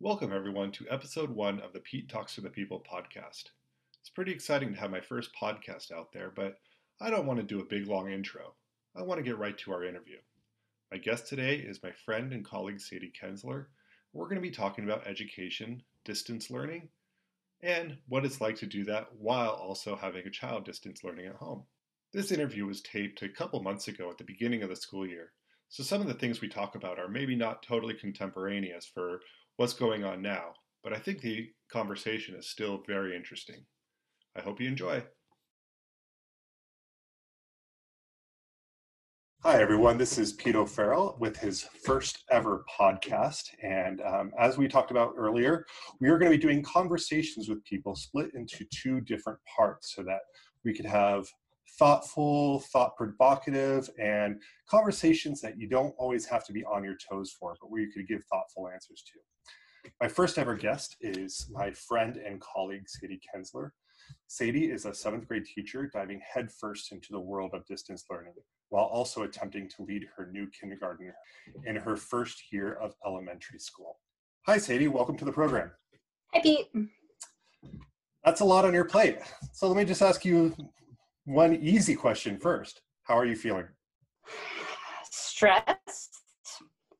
Welcome, everyone, to episode one of the Pete Talks to the People podcast. It's pretty exciting to have my first podcast out there, but I don't want to do a big long intro. I want to get right to our interview. My guest today is my friend and colleague Sadie Kensler. We're going to be talking about education, distance learning, and what it's like to do that while also having a child distance learning at home. This interview was taped a couple months ago at the beginning of the school year, so some of the things we talk about are maybe not totally contemporaneous for what's going on now, but I think the conversation is still very interesting. I hope you enjoy. Hi, everyone. This is Pete O'Farrell with his first ever podcast. And um, as we talked about earlier, we are going to be doing conversations with people split into two different parts so that we could have thoughtful, thought provocative, and conversations that you don't always have to be on your toes for, but where you could give thoughtful answers to. My first ever guest is my friend and colleague, Sadie Kensler. Sadie is a seventh grade teacher diving headfirst into the world of distance learning while also attempting to lead her new kindergarten in her first year of elementary school. Hi, Sadie. Welcome to the program. Hi, Pete. That's a lot on your plate. So let me just ask you one easy question first. How are you feeling? Stressed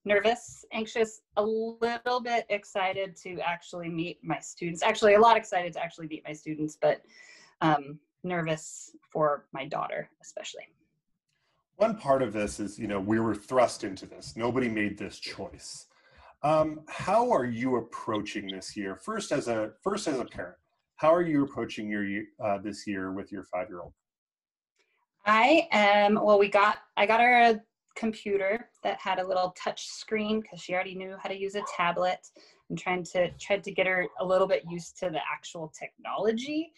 nervous, anxious, a little bit excited to actually meet my students. Actually, a lot excited to actually meet my students, but um, nervous for my daughter, especially. One part of this is, you know, we were thrust into this. Nobody made this choice. Um, how are you approaching this year? First, as a first as a parent, how are you approaching your uh, this year with your five year old? I am. Well, we got I got her a computer that had a little touch screen because she already knew how to use a tablet. I'm trying to try to get her a little bit used to the actual technology.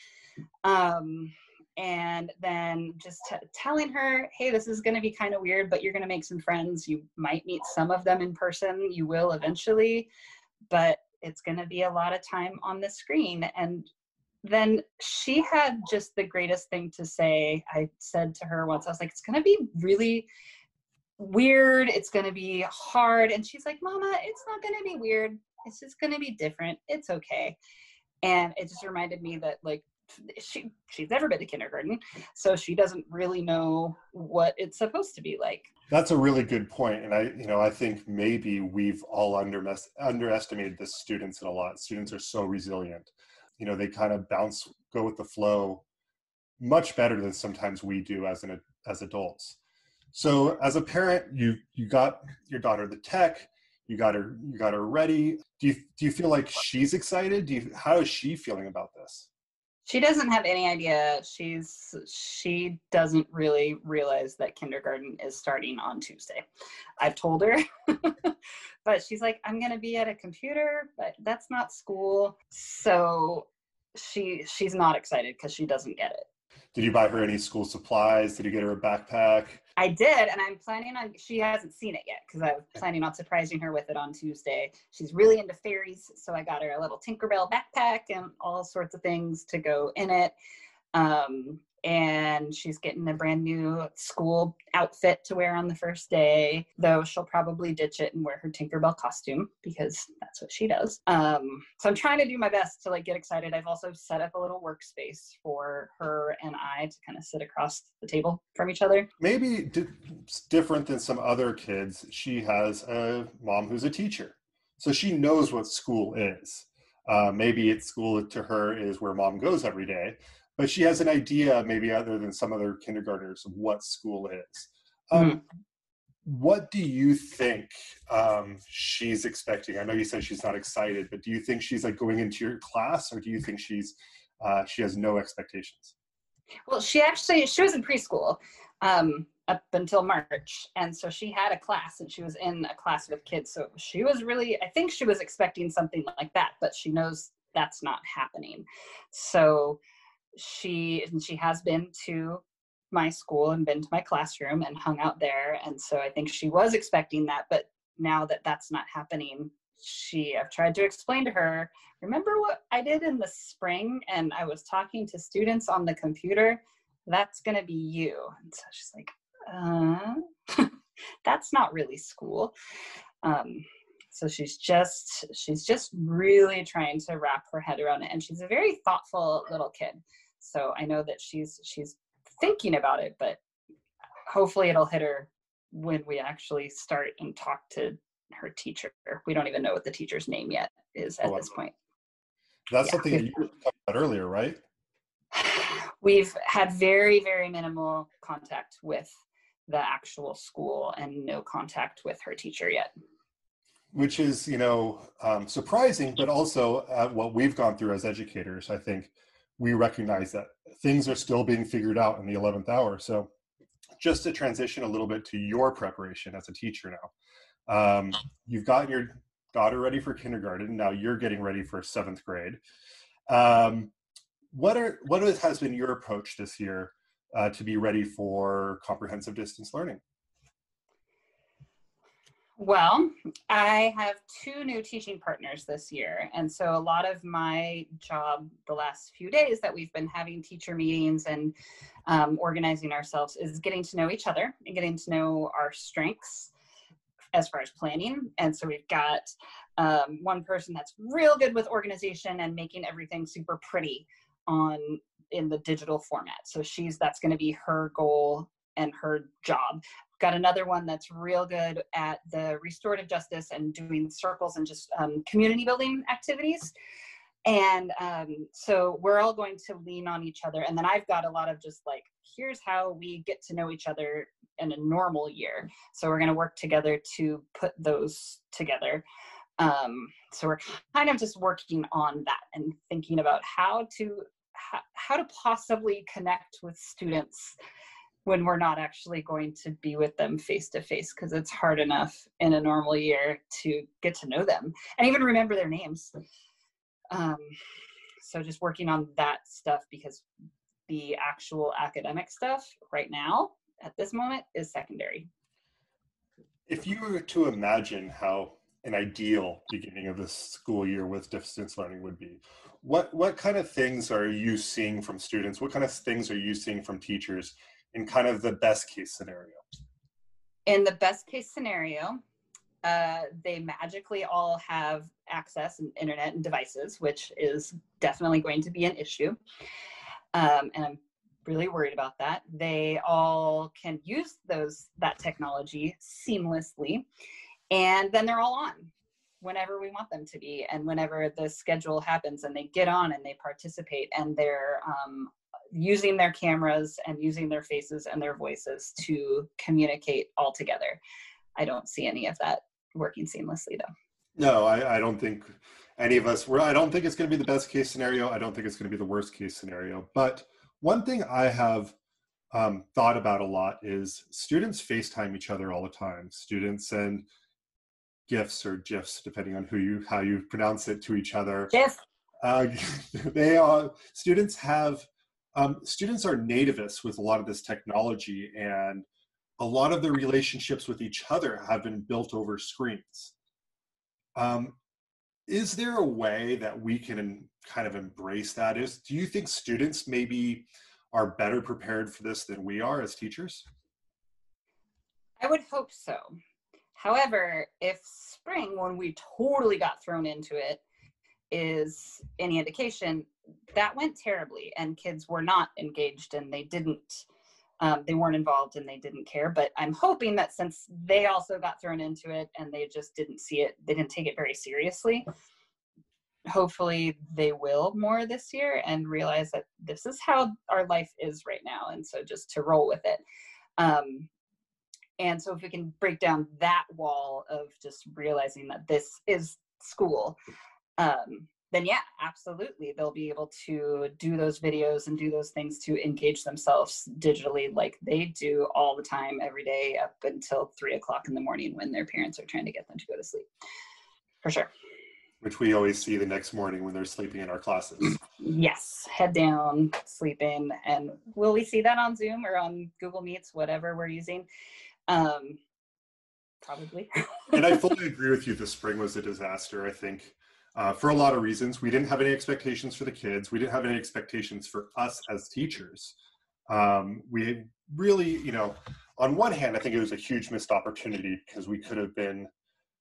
Um, and then just t- telling her, hey, this is going to be kind of weird, but you're going to make some friends. You might meet some of them in person. You will eventually, but it's going to be a lot of time on the screen. And then she had just the greatest thing to say. I said to her once, I was like, it's going to be really weird. It's going to be hard. And she's like, Mama, it's not going to be weird. It's just going to be different. It's okay. And it just reminded me that, like, she she's never been to kindergarten so she doesn't really know what it's supposed to be like that's a really good point and i you know i think maybe we've all under underestimated the students in a lot students are so resilient you know they kind of bounce go with the flow much better than sometimes we do as an as adults so as a parent, you you got your daughter the tech, you got her you got her ready. Do you do you feel like she's excited? Do you how is she feeling about this? She doesn't have any idea. She's she doesn't really realize that kindergarten is starting on Tuesday. I've told her. but she's like I'm going to be at a computer, but that's not school. So she she's not excited cuz she doesn't get it. Did you buy her any school supplies? Did you get her a backpack? I did, and I'm planning on. She hasn't seen it yet because I'm planning on surprising her with it on Tuesday. She's really into fairies, so I got her a little Tinkerbell backpack and all sorts of things to go in it. Um, and she's getting a brand new school outfit to wear on the first day though she'll probably ditch it and wear her tinkerbell costume because that's what she does. Um, so i'm trying to do my best to like get excited. I've also set up a little workspace for her and i to kind of sit across the table from each other. Maybe d- different than some other kids she has a mom who's a teacher so she knows what school is. Uh, maybe it's school to her is where mom goes every day but she has an idea, maybe other than some other kindergartners, of what school is. Um, mm-hmm. What do you think um, she's expecting? I know you said she's not excited, but do you think she's like going into your class, or do you think she's uh, she has no expectations? Well, she actually she was in preschool um, up until March, and so she had a class, and she was in a class with kids. So she was really, I think she was expecting something like that, but she knows that's not happening. So she and she has been to my school and been to my classroom and hung out there and so i think she was expecting that but now that that's not happening she i've tried to explain to her remember what i did in the spring and i was talking to students on the computer? That's going to be you. And so she's like uh, that's not really school. Um, so she's just she's just really trying to wrap her head around it and she's a very thoughtful little kid so i know that she's she's thinking about it but hopefully it'll hit her when we actually start and talk to her teacher. We don't even know what the teacher's name yet is at oh, this point. That's yeah. something you talked about earlier right? We've had very very minimal contact with the actual school and no contact with her teacher yet. Which is you know um, surprising but also uh, what we've gone through as educators i think we recognize that things are still being figured out in the 11th hour. So just to transition a little bit to your preparation as a teacher now um, you've gotten your daughter ready for kindergarten. Now you're getting ready for seventh grade. Um, what are what has been your approach this year uh, to be ready for comprehensive distance learning? Well, I have two new teaching partners this year. And so a lot of my job the last few days that we've been having teacher meetings and um, organizing ourselves is getting to know each other and getting to know our strengths as far as planning. And so we've got um, one person that's real good with organization and making everything super pretty on in the digital format. So she's that's going to be her goal and her job. Got another one that's real good at the restorative justice and doing circles and just um, community building activities. And um, so we're all going to lean on each other. And then I've got a lot of just like, here's how we get to know each other in a normal year. So we're going to work together to put those together. Um, so we're kind of just working on that and thinking about how to how, how to possibly connect with students when we're not actually going to be with them face to face because it's hard enough in a normal year to get to know them and even remember their names. Um, so just working on that stuff because the actual academic stuff right now at this moment is secondary. If you were to imagine how an ideal beginning of the school year with distance learning would be what what kind of things are you seeing from students? What kind of things are you seeing from teachers in kind of the best case scenario? In the best case scenario uh, they magically all have access and internet and devices which is definitely going to be an issue. Um, and i'm really worried about that. They all can use those that technology seamlessly and then they're all on whenever we want them to be and whenever the schedule happens and they get on and they participate and they're um, using their cameras and using their faces and their voices to communicate all together. I don't see any of that working seamlessly though. No i, I don't think any of us were i don't think it's going to be the best case scenario. I don't think it's going to be the worst case scenario. But one thing i have um, thought about a lot is students facetime each other all the time. Students send gifs or gifs, depending on who you how you pronounce it to each other. GIF. Uh, they are students have um, students are nativists with a lot of this technology, and a lot of their relationships with each other have been built over screens. Um, is there a way that we can kind of embrace that? Is do you think students maybe are better prepared for this than we are as teachers? I would hope so. However, if spring, when we totally got thrown into it, is any indication, that went terribly and kids were not engaged and they didn't um, they weren't involved and they didn't care. But i'm hoping that since they also got thrown into it and they just didn't see it they didn't take it very seriously hopefully they will more this year and realize that this is how our life is right now. And so just to roll with it. Um, and so if we can break down that wall of just realizing that this is school, um, then yeah, absolutely. They'll be able to do those videos and do those things to engage themselves digitally like they do all the time, every day up until three o'clock in the morning when their parents are trying to get them to go to sleep. For sure. Which we always see the next morning when they're sleeping in our classes. Yes, head down, sleeping. And will we see that on Zoom or on Google Meets, whatever we're using? Um, probably. and I fully agree with you. The spring was a disaster. I think uh, for a lot of reasons. We didn't have any expectations for the kids. We didn't have any expectations for us as teachers. Um, we really, you know, on one hand, I think it was a huge missed opportunity because we could have been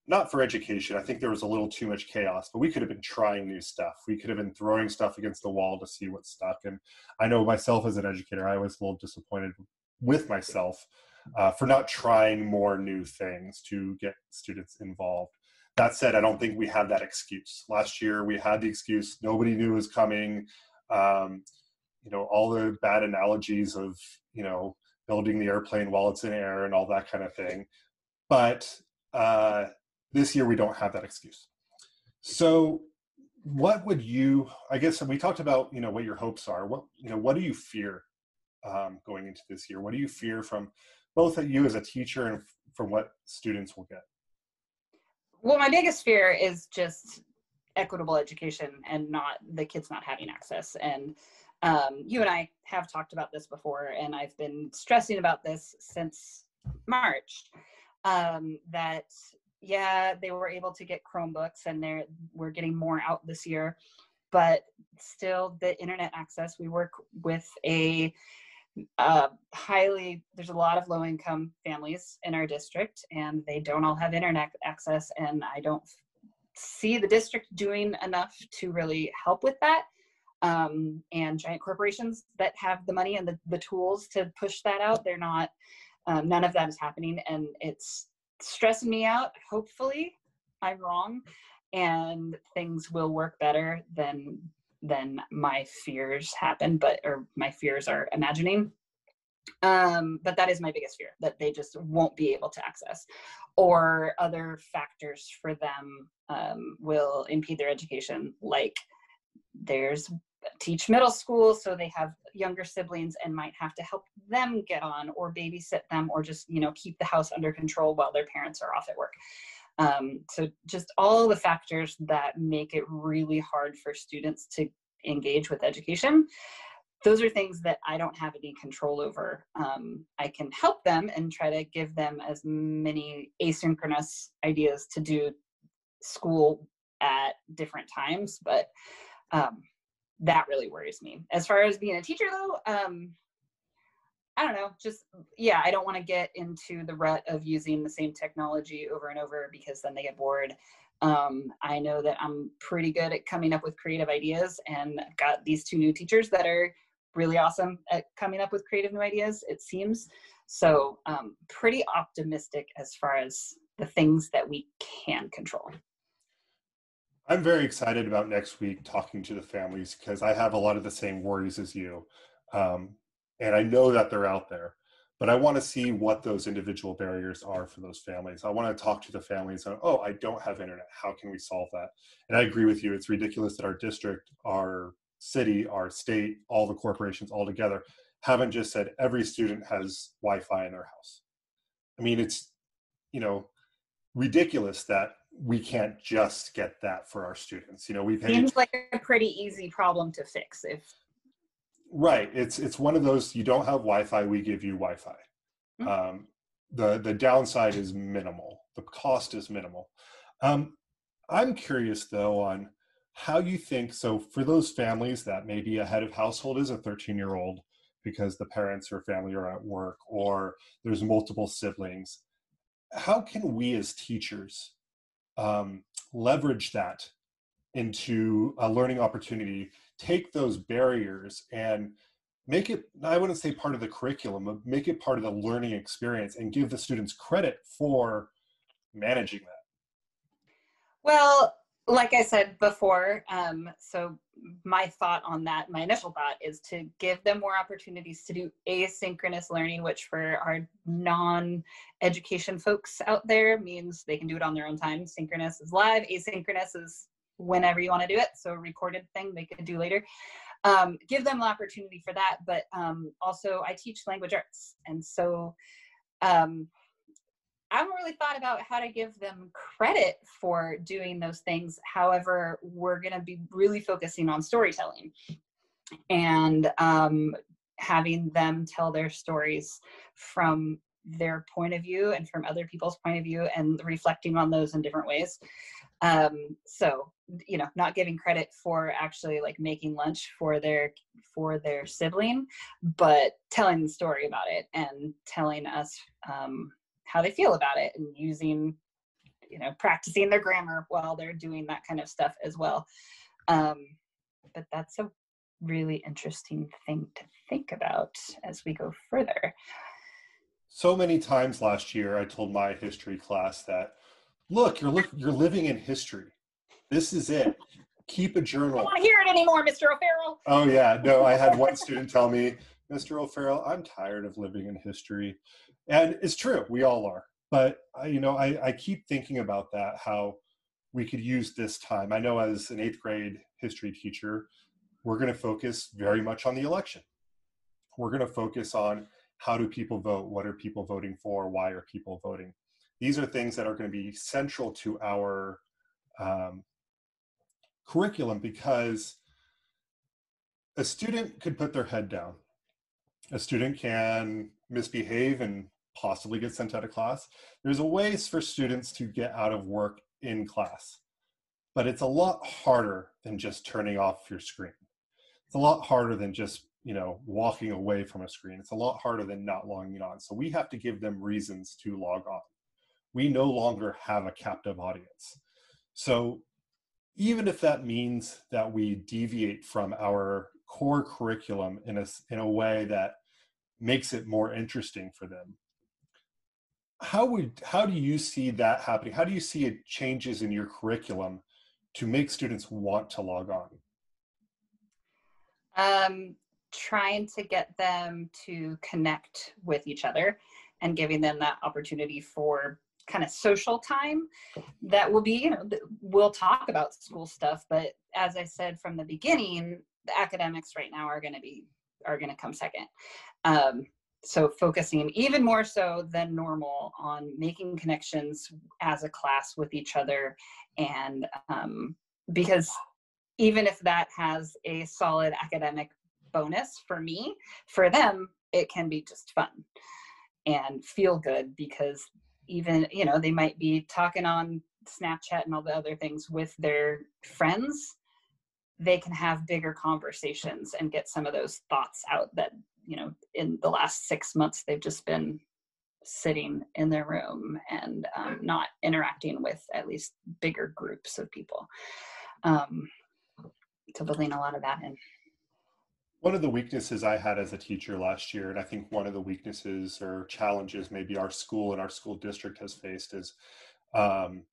not for education. I think there was a little too much chaos, but we could have been trying new stuff. We could have been throwing stuff against the wall to see what stuck. And I know myself as an educator, I was a little disappointed with myself uh, for not trying more new things to get students involved. That said, I don't think we had that excuse. Last year, we had the excuse nobody knew was coming. Um, you know, all the bad analogies of, you know, building the airplane while it's in air and all that kind of thing. But uh, this year, we don't have that excuse. So, what would you? I guess we talked about you know what your hopes are. What you know, what do you fear um, going into this year? What do you fear from both at you as a teacher and from what students will get? Well, my biggest fear is just equitable education and not the kids not having access. And um, you and I have talked about this before, and I've been stressing about this since March. Um, that yeah, they were able to get Chromebooks, and they're we're getting more out this year, but still the internet access. We work with a uh, highly there's a lot of low income families in our district and they don't all have internet access and i don't see the district doing enough to really help with that. Um, and giant corporations that have the money and the, the tools to push that out they're not um, none of that is happening and it's stressing me out hopefully i'm wrong and things will work better than than my fears happen but or my fears are imagining. Um, but that is my biggest fear that they just won't be able to access. Or other factors for them um, will impede their education like there's teach middle school so they have younger siblings and might have to help them get on or babysit them or just you know keep the house under control while their parents are off at work um, so just all the factors that make it really hard for students to engage with education those are things that I don't have any control over. Um, I can help them and try to give them as many asynchronous ideas to do school at different times, but um, that really worries me. As far as being a teacher, though, um, I don't know, just yeah, I don't want to get into the rut of using the same technology over and over because then they get bored. Um, I know that I'm pretty good at coming up with creative ideas, and I've got these two new teachers that are really awesome at coming up with creative new ideas, it seems. So, um, pretty optimistic as far as the things that we can control. I'm very excited about next week talking to the families because I have a lot of the same worries as you. Um, and I know that they're out there, but I want to see what those individual barriers are for those families. I want to talk to the families and, oh, I don't have internet. How can we solve that? And I agree with you. It's ridiculous that our district, our city, our state, all the corporations all together haven't just said every student has Wi-Fi in their house. I mean, it's you know ridiculous that we can't just get that for our students. You know, we pay. Seems like a pretty easy problem to fix if. Right. It's it's one of those you don't have Wi-Fi, we give you Wi-Fi. Mm-hmm. Um, the the downside is minimal. The cost is minimal. Um, I'm curious though on how you think so for those families that maybe a head of household is a 13 year old because the parents or family are at work or there's multiple siblings how can we as teachers um, leverage that into a learning opportunity take those barriers and make it i wouldn't say part of the curriculum but make it part of the learning experience and give the students credit for managing that well like I said before, um, so my thought on that, my initial thought is to give them more opportunities to do asynchronous learning, which for our non education folks out there means they can do it on their own time. Synchronous is live, asynchronous is whenever you want to do it. So, a recorded thing they could do later. Um, give them the opportunity for that. But um, also, I teach language arts. And so, um, I haven't really thought about how to give them credit for doing those things. However, we're going to be really focusing on storytelling and um, having them tell their stories from their point of view and from other people's point of view and reflecting on those in different ways. Um, so, you know, not giving credit for actually like making lunch for their for their sibling, but telling the story about it and telling us um, how they feel about it and using you know practicing their grammar while they're doing that kind of stuff as well. Um, but that's a really interesting thing to think about as we go further. So many times last year i told my history class that look you're look you're living in history this is it keep a journal. I don't want to hear it anymore, Mr. O'Farrell. Oh yeah, no. I had one student tell me, Mr. O'Farrell, I'm tired of living in history, and it's true. We all are. But I, you know, I, I keep thinking about that. How we could use this time. I know as an eighth grade history teacher, we're going to focus very much on the election. We're going to focus on how do people vote? What are people voting for? Why are people voting? These are things that are going to be central to our um, curriculum because a student could put their head down. A student can misbehave and possibly get sent out of class. There's a ways for students to get out of work in class, but it's a lot harder than just turning off your screen. It's a lot harder than just you know walking away from a screen. It's a lot harder than not logging on. So we have to give them reasons to log on. We no longer have a captive audience. So even if that means that we deviate from our core curriculum in a, in a way that makes it more interesting for them how would how do you see that happening how do you see it changes in your curriculum to make students want to log on um, trying to get them to connect with each other and giving them that opportunity for kind of social time that will be you know we'll talk about school stuff but as i said from the beginning the academics right now are going to be are going to come second. Um, so focusing even more so than normal on making connections as a class with each other and um, because even if that has a solid academic bonus for me for them it can be just fun and feel good because even you know they might be talking on snapchat and all the other things with their friends they can have bigger conversations and get some of those thoughts out that you know in the last six months they've just been sitting in their room and um, not interacting with at least bigger groups of people um, so building a lot of that in one of the weaknesses I had as a teacher last year, and I think one of the weaknesses or challenges maybe our school and our school district has faced is um,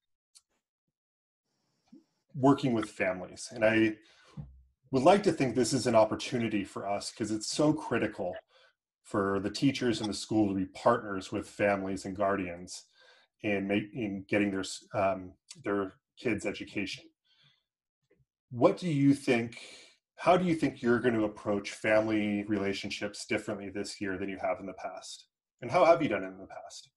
working with families. And I would like to think this is an opportunity for us because it's so critical for the teachers in the school to be partners with families and guardians in, make, in getting their, um, their kids' education. What do you think how do you think you're going to approach family relationships differently this year than you have in the past? And how have you done it in the past?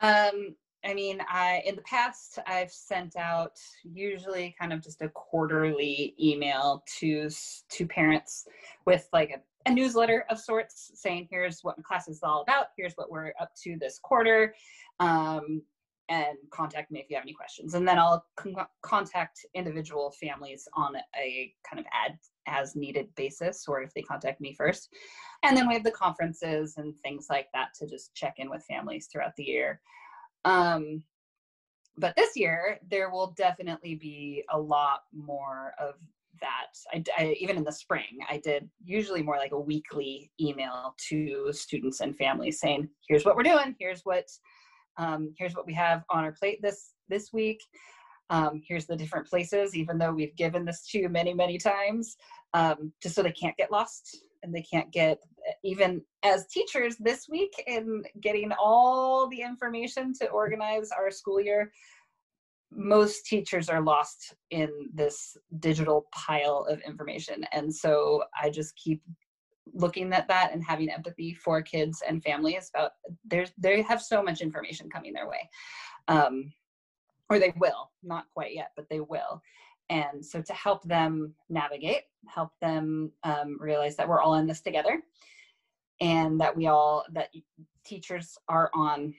Um, I mean, I in the past I've sent out usually kind of just a quarterly email to to parents with like a, a newsletter of sorts saying here's what class is all about, here's what we're up to this quarter. Um, and contact me if you have any questions. And then I'll con- contact individual families on a kind of ad as needed basis, or if they contact me first. And then we have the conferences and things like that to just check in with families throughout the year. Um, but this year, there will definitely be a lot more of that. I, I, even in the spring, I did usually more like a weekly email to students and families saying, here's what we're doing, here's what um, here's what we have on our plate this this week. Um, here's the different places even though we've given this to you many many times um, just so they can't get lost and they can't get even as teachers this week in getting all the information to organize our school year most teachers are lost in this digital pile of information. And so i just keep looking at that and having empathy for kids and families about there's they have so much information coming their way. Um, or they will not quite yet but they will. And so to help them navigate help them um, realize that we're all in this together and that we all that teachers are on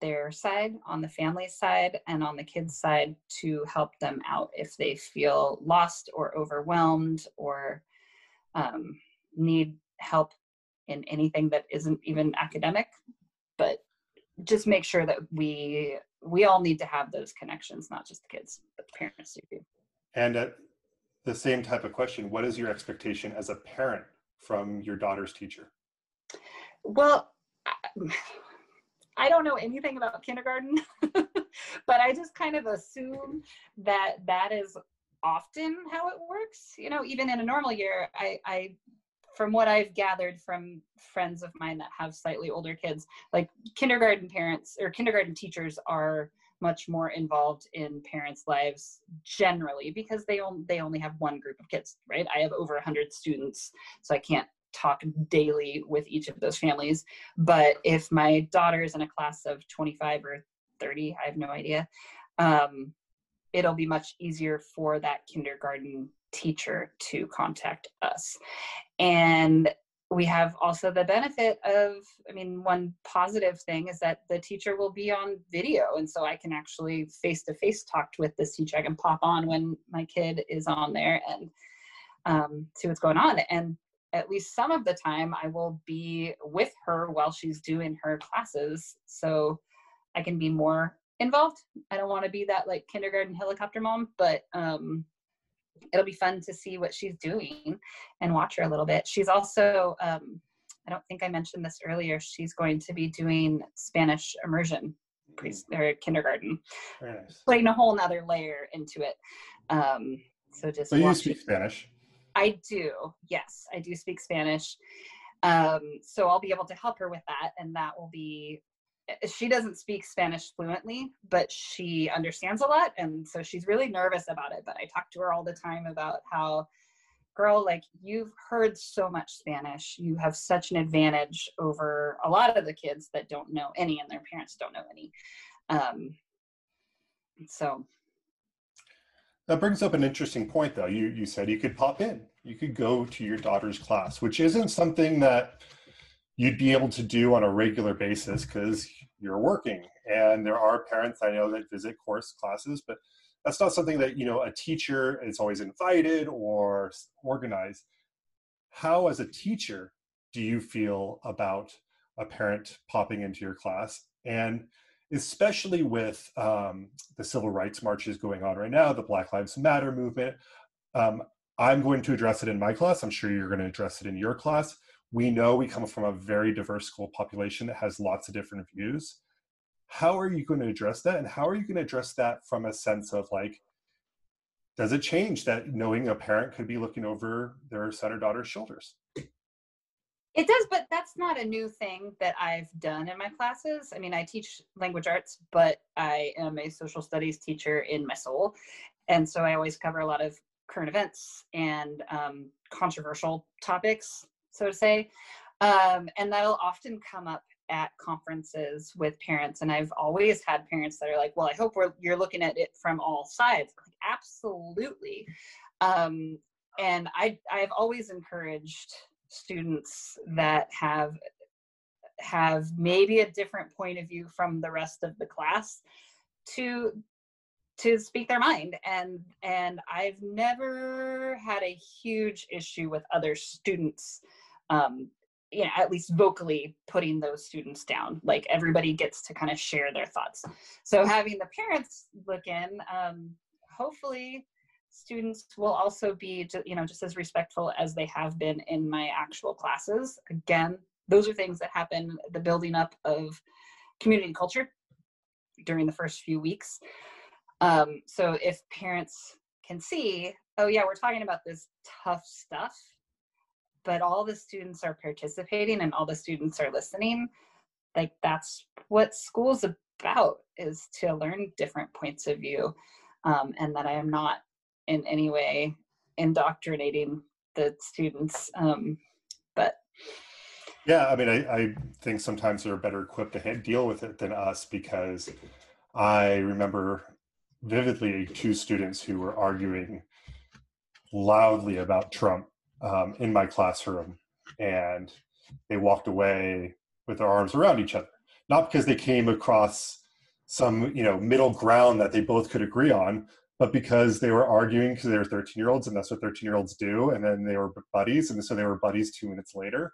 their side on the family side and on the kids side to help them out if they feel lost or overwhelmed or um, need help in anything that isn't even academic, but just make sure that we we all need to have those connections, not just the kids, but the parents too. And uh, the same type of question what is your expectation as a parent from your daughter's teacher well i don't know anything about kindergarten but i just kind of assume that that is often how it works you know even in a normal year i i from what i've gathered from friends of mine that have slightly older kids like kindergarten parents or kindergarten teachers are much more involved in parents' lives generally because they only they only have one group of kids, right? I have over 100 students, so I can't talk daily with each of those families. But if my daughter is in a class of 25 or 30, I have no idea, um, it'll be much easier for that kindergarten teacher to contact us. And we have also the benefit of i mean one positive thing is that the teacher will be on video. And so i can actually face to face talk with this teacher. I can pop on when my kid is on there and um, see what's going on. And at least some of the time i will be with her while she's doing her classes. So i can be more involved. I don't want to be that like kindergarten helicopter mom but um, it'll be fun to see what she's doing and watch her a little bit. She's also, um, I don't think I mentioned this earlier, she's going to be doing Spanish immersion pre or kindergarten, nice. putting a whole nother layer into it. Um, so just so you speak Spanish. I do. Yes, I do speak Spanish. Um, so I'll be able to help her with that, and that will be she doesn't speak Spanish fluently, but she understands a lot. And so she's really nervous about it. But I talk to her all the time about how, girl, like you've heard so much Spanish. You have such an advantage over a lot of the kids that don't know any and their parents don't know any. Um, so. That brings up an interesting point, though. You you said you could pop in, you could go to your daughter's class, which isn't something that you'd be able to do on a regular basis because you're working. And there are parents i know that visit course classes but that's not something that you know a teacher is always invited or organized. How as a teacher do you feel about a parent popping into your class? And especially with um, the civil rights marches going on right now the black lives matter movement um, i'm going to address it in my class. I'm sure you're going to address it in your class we know we come from a very diverse school population that has lots of different views. How are you going to address that? And how are you going to address that from a sense of like does it change that knowing a parent could be looking over their son or daughter's shoulders? It does but that's not a new thing that i've done in my classes. I mean i teach language arts but i am a social studies teacher in my soul. And so i always cover a lot of current events and um, controversial topics so to say. Um, and that'll often come up at conferences with parents and i've always had parents that are like well i hope you're looking at it from all sides. Like, absolutely. Um, and i i've always encouraged students that have have maybe a different point of view from the rest of the class to to speak their mind. And and i've never had a huge issue with other students um, you know at least vocally putting those students down like everybody gets to kind of share their thoughts. So having the parents look in um, hopefully students will also be you know just as respectful as they have been in my actual classes. Again those are things that happen the building up of community and culture during the first few weeks. Um, so if parents can see oh yeah we're talking about this tough stuff but all the students are participating and all the students are listening like that's what school's about is to learn different points of view. Um, and that i am not in any way indoctrinating the students um, but yeah i mean I, I think sometimes they're better equipped to deal with it than us because i remember vividly two students who were arguing loudly about trump um, in my classroom and they walked away with their arms around each other. Not because they came across some you know middle ground that they both could agree on but because they were arguing because they were 13 year olds and that's what 13 year olds do and then they were buddies and so they were buddies two minutes later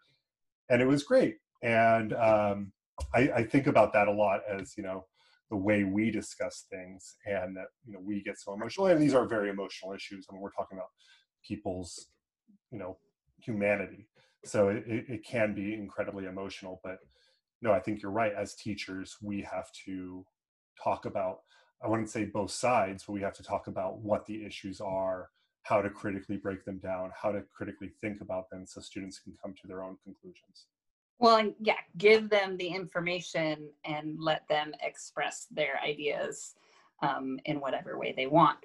and it was great. And um, I, I think about that a lot as you know the way we discuss things and that you know we get so emotional and these are very emotional issues I mean we're talking about people's you know humanity so it, it can be incredibly emotional but no i think you're right as teachers we have to talk about i wouldn't say both sides but we have to talk about what the issues are how to critically break them down how to critically think about them so students can come to their own conclusions well, yeah, give them the information and let them express their ideas um, in whatever way they want.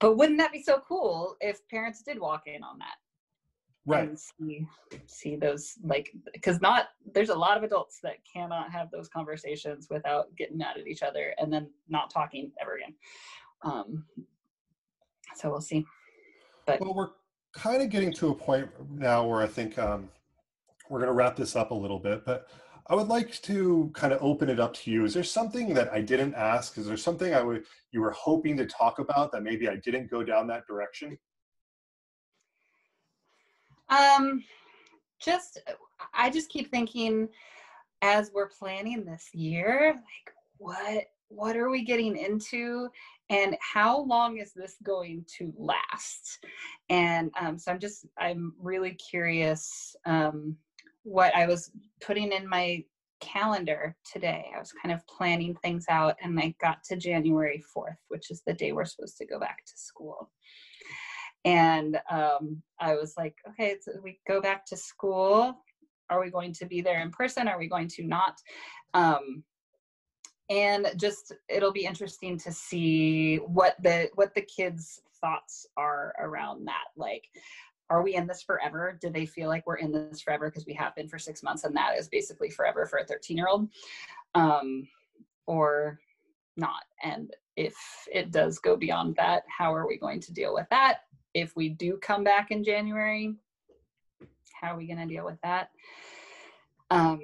But wouldn't that be so cool if parents did walk in on that? Right. And see, see those like because not there's a lot of adults that cannot have those conversations without getting mad at each other and then not talking ever again. Um, so we'll see. But well, we're kind of getting to a point now where I think um, we're going to wrap this up a little bit, but I would like to kind of open it up to you. Is there something that I didn't ask? Is there something I would you were hoping to talk about that maybe I didn't go down that direction? Um, just I just keep thinking as we're planning this year, like what what are we getting into and how long is this going to last and um, so i'm just i'm really curious um, what I was putting in my calendar today. I was kind of planning things out, and I got to January 4th, which is the day we're supposed to go back to school. And um, I was like, okay, so we go back to school. Are we going to be there in person? Are we going to not? Um, and just it'll be interesting to see what the what the kids thoughts are around that like are we in this forever? Do they feel like we're in this forever because we have been for six months and that is basically forever for a 13 year old? Um, or not? And if it does go beyond that, how are we going to deal with that? If we do come back in January, how are we going to deal with that? Um,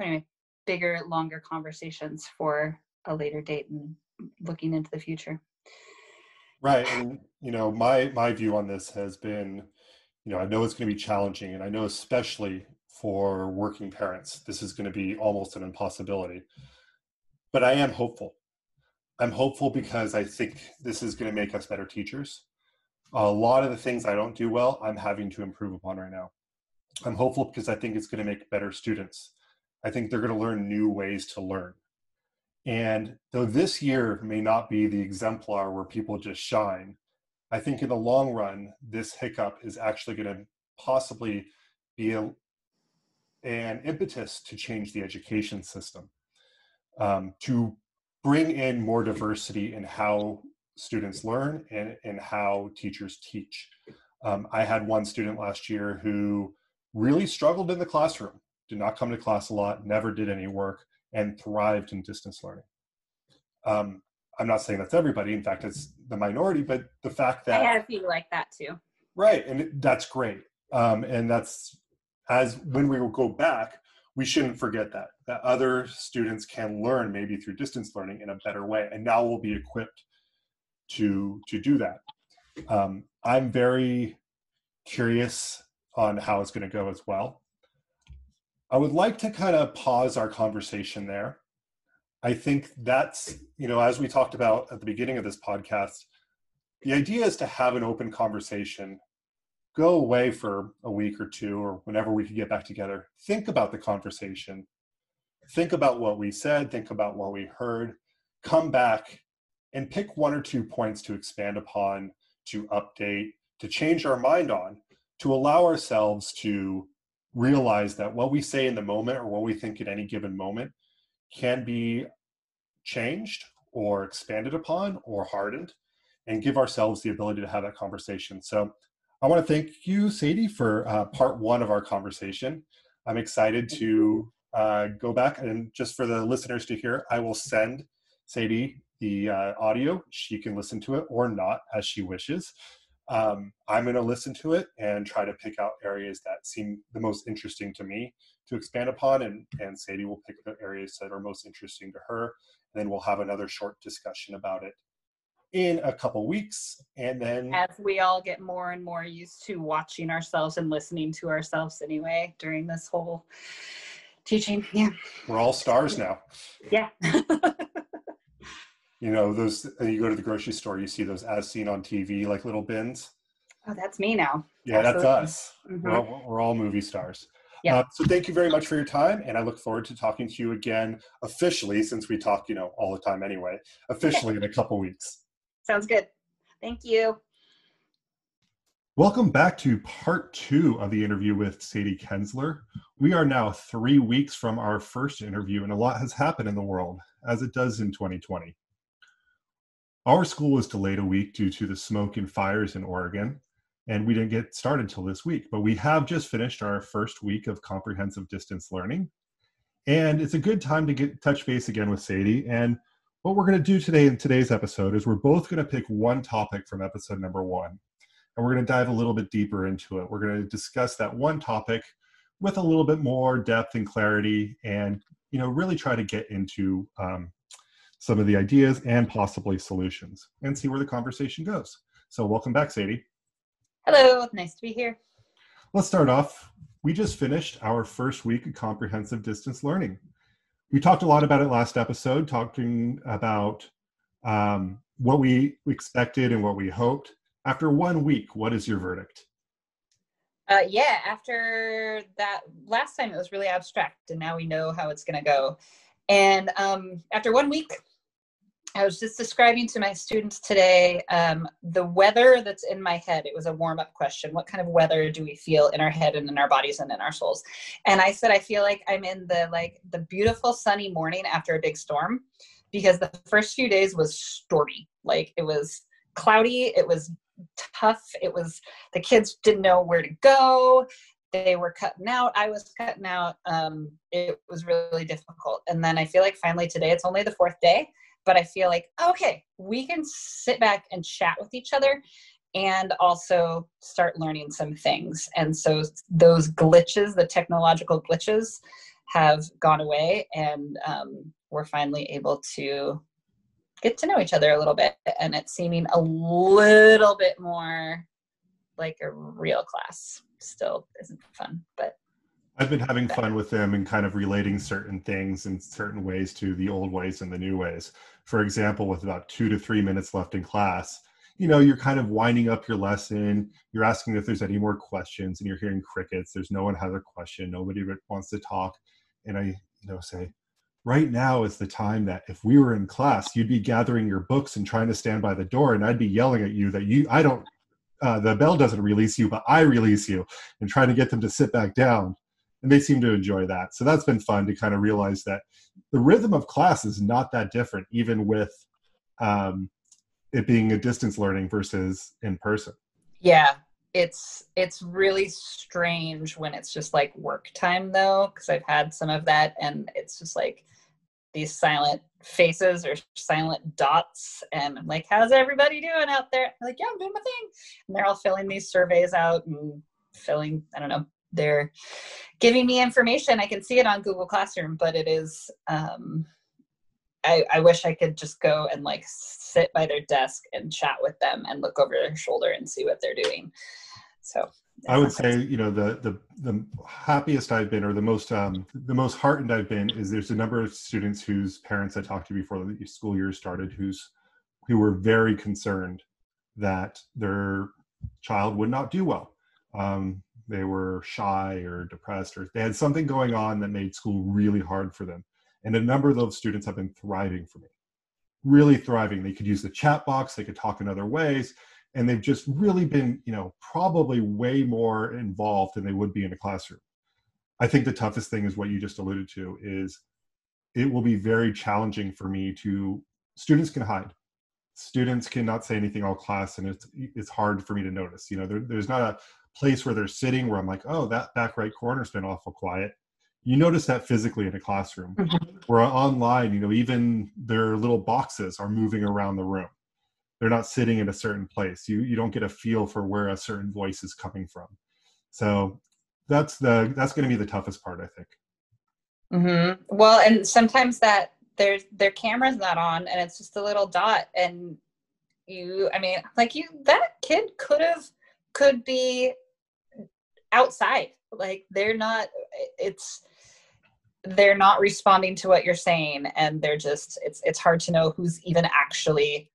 anyway, bigger, longer conversations for a later date and looking into the future. Right. And, you know, my, my view on this has been, you know, I know it's going to be challenging and I know especially for working parents, this is going to be almost an impossibility, but I am hopeful. I'm hopeful because I think this is going to make us better teachers. A lot of the things I don't do well, I'm having to improve upon right now. I'm hopeful because I think it's going to make better students. I think they're going to learn new ways to learn. And though this year may not be the exemplar where people just shine, I think in the long run, this hiccup is actually going to possibly be a, an impetus to change the education system, um, to bring in more diversity in how students learn and, and how teachers teach. Um, I had one student last year who really struggled in the classroom, did not come to class a lot, never did any work, and thrived in distance learning. Um, I'm not saying that's everybody. In fact, it's the minority. But the fact that I have people like that too. Right, and that's great. Um, and that's as when we will go back, we shouldn't forget that that other students can learn maybe through distance learning in a better way, and now we'll be equipped to to do that. Um, I'm very curious on how it's going to go as well. I would like to kind of pause our conversation there. I think that's, you know, as we talked about at the beginning of this podcast, the idea is to have an open conversation, go away for a week or two or whenever we can get back together, think about the conversation, think about what we said, think about what we heard, come back and pick one or two points to expand upon, to update, to change our mind on, to allow ourselves to realize that what we say in the moment or what we think at any given moment can be changed or expanded upon or hardened and give ourselves the ability to have that conversation. So I want to thank you, Sadie, for uh, part one of our conversation. I'm excited to uh, go back and just for the listeners to hear, I will send Sadie the uh, audio. She can listen to it or not as she wishes um, I'm going to listen to it and try to pick out areas that seem the most interesting to me to expand upon, and, and Sadie will pick the areas that are most interesting to her. And then we'll have another short discussion about it in a couple weeks. And then, as we all get more and more used to watching ourselves and listening to ourselves anyway during this whole Teaching, yeah. We're all stars now. Yeah. you know, those, you go to the grocery store, you see those as seen on TV, like little bins. Oh, that's me now. Yeah, Absolutely. that's us. Mm-hmm. We're, all, we're all movie stars. Yeah. Uh, so thank you very much for your time, and I look forward to talking to you again officially, since we talk, you know, all the time anyway. Officially in a couple weeks. Sounds good. Thank you. Welcome back to part two of the interview with Sadie Kensler. We are now three weeks from our first interview, and a lot has happened in the world, as it does in 2020. Our school was delayed a week due to the smoke and fires in Oregon, and we didn't get started till this week. But we have just finished our first week of comprehensive distance learning, and it's a good time to get touch base again with Sadie. And what we're going to do today in today's episode is we're both going to pick one topic from episode number one, and we're going to dive a little bit deeper into it. We're going to discuss that one topic with a little bit more depth and clarity, and you know, really try to get into um, some of the ideas and possibly solutions, and see where the conversation goes. So, welcome back, Sadie. Hello, nice to be here. Let's start off. We just finished our first week of comprehensive distance learning. We talked a lot about it last episode, talking about um, what we expected and what we hoped. After one week, what is your verdict? Uh, yeah, after that last time, it was really abstract, and now we know how it's going to go. And um, after one week, I was just describing to my students today um, the weather that's in my head. It was a warm up question. What kind of weather do we feel in our head and in our bodies and in our souls? And I said, I feel like I'm in the like the beautiful sunny morning after a big storm because the first few days was stormy. Like it was cloudy, it was tough, it was the kids didn't know where to go. They were cutting out. I was cutting out. Um, it was really difficult. And then I feel like finally today, it's only the fourth day but I feel like, okay, we can sit back and chat with each other and also start learning some things. And so those glitches, the technological glitches, have gone away, and um, we're finally able to get to know each other a little bit. And it's seeming a little bit more like a real class. Still isn't fun, but I've been having fun with them and kind of relating certain things in certain ways to the old ways and the new ways. For example, with about two to three minutes left in class, you know, you're kind of winding up your lesson. You're asking if there's any more questions, and you're hearing crickets. There's no one has a question. Nobody wants to talk. And I, you know, say, right now is the time that if we were in class, you'd be gathering your books and trying to stand by the door, and I'd be yelling at you that you, I don't, uh, the bell doesn't release you, but I release you, and trying to get them to sit back down and they seem to enjoy that. So that's been fun to kind of realize that the rhythm of class is not that different, even with um, it being a distance learning versus in person. Yeah, it's it's really strange when it's just like work time though, because I've had some of that, and it's just like these silent faces or silent dots and I'm like how's everybody doing out there I'm like yeah i'm doing my thing and they're all filling these surveys out and filling i don't know they're giving me information. I can see it on Google Classroom, but it is. Um, I, I wish I could just go and like sit by their desk and chat with them and look over their shoulder and see what they're doing. So I would say, you know, the the the happiest I've been, or the most um, the most heartened I've been, is there's a number of students whose parents I talked to before the school year started, who's who were very concerned that their child would not do well. Um, they were shy or depressed or they had something going on that made school really hard for them. And a number of those students have been thriving for me. Really thriving. They could use the chat box they could talk in other ways and they've just really been you know probably way more involved than they would be in a classroom. I think the toughest thing is what you just alluded to is it will be very challenging for me to students can hide. Students cannot say anything all class and it's it's hard for me to notice. You know there, there's not a place where they're sitting where I'm like, oh, that back right corner's been awful quiet. You notice that physically in a classroom. Mm-hmm. Where online, you know, even their little boxes are moving around the room. They're not sitting in a certain place. You you don't get a feel for where a certain voice is coming from. So that's the that's going to be the toughest part, I think. Mm-hmm. Well, and sometimes that there's their camera's not on, and it's just a little dot, and you, I mean, like you, that kid could have could be outside. Like they're not it's they're not responding to what you're saying and they're just it's it's hard to know who's even actually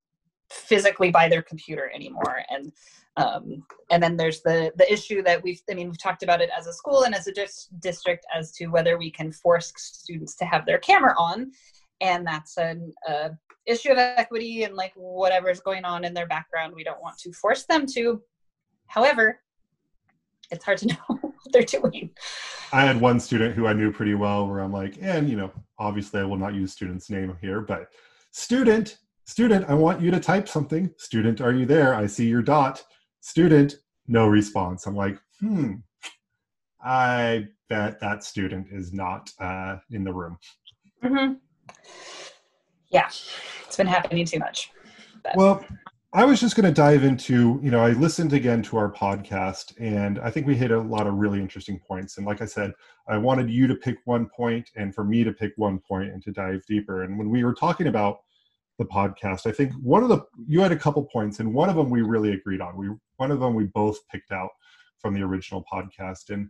physically by their computer anymore. And um, and then there's the the issue that we've i mean we've talked about it as a school and as a dis- district as to whether we can force students to have their camera on and that's an uh, issue of equity and like whatever's going on in their background we don't want to force them to however it's hard to know what they're doing. I had one student who i knew pretty well where i'm like and you know obviously i will not use student's name here but student student i want you to type something. Student are you there? I see your dot. Student no response. I'm like hmm i bet that student is not uh, in the room. Mm-hmm. yeah it's been happening too much but. well I was just going to dive into, you know, I listened again to our podcast and I think we hit a lot of really interesting points. And like I said, I wanted you to pick one point and for me to pick one point and to dive deeper. And when we were talking about the podcast, I think one of the, you had a couple points and one of them we really agreed on. We, one of them we both picked out from the original podcast. And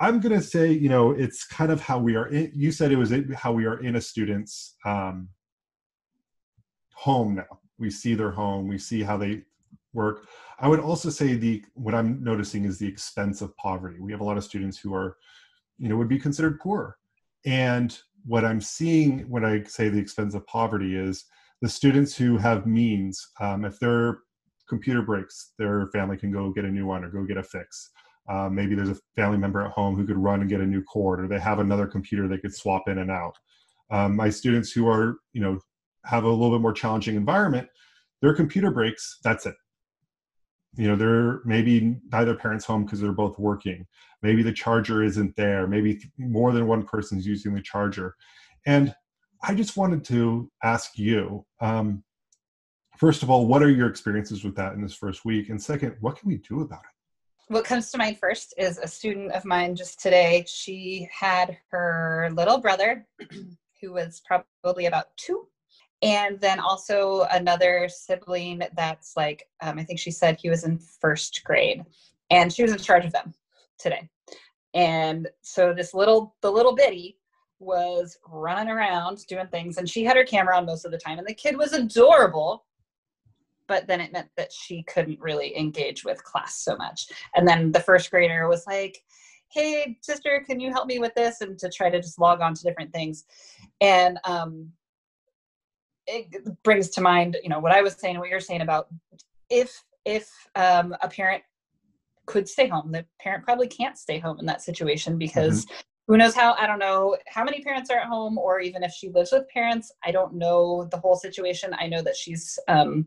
I'm going to say, you know, it's kind of how we are, in, you said it was how we are in a student's um, home now we see their home we see how they work. I would also say the what i'm noticing is the expense of poverty. We have a lot of students who are you know would be considered poor. And what i'm seeing when i say the expense of poverty is the students who have means um, if their computer breaks their family can go get a new one or go get a fix. Uh, maybe there's a family member at home who could run and get a new cord or they have another computer they could swap in and out. Um, my students who are you know have a little bit more challenging environment, their computer breaks, that's it. You know, they're maybe neither parent's home because they're both working. Maybe the charger isn't there. Maybe more than one person's using the charger. And I just wanted to ask you, um, first of all, what are your experiences with that in this first week? And second, what can we do about it? What comes to mind first is a student of mine just today. She had her little brother, who was probably about two, and then also another sibling that's like um, i think she said he was in first grade and she was in charge of them today. And so this little the little bitty was running around doing things and she had her camera on most of the time and the kid was adorable but then it meant that she couldn't really engage with class so much. And then the first grader was like hey sister can you help me with this? and to try to just log on to different things. And um, it brings to mind you know what i was saying what you're saying about if if um, a parent could stay home the parent probably can't stay home in that situation because mm-hmm. who knows how i don't know how many parents are at home or even if she lives with parents i don't know the whole situation i know that she's um,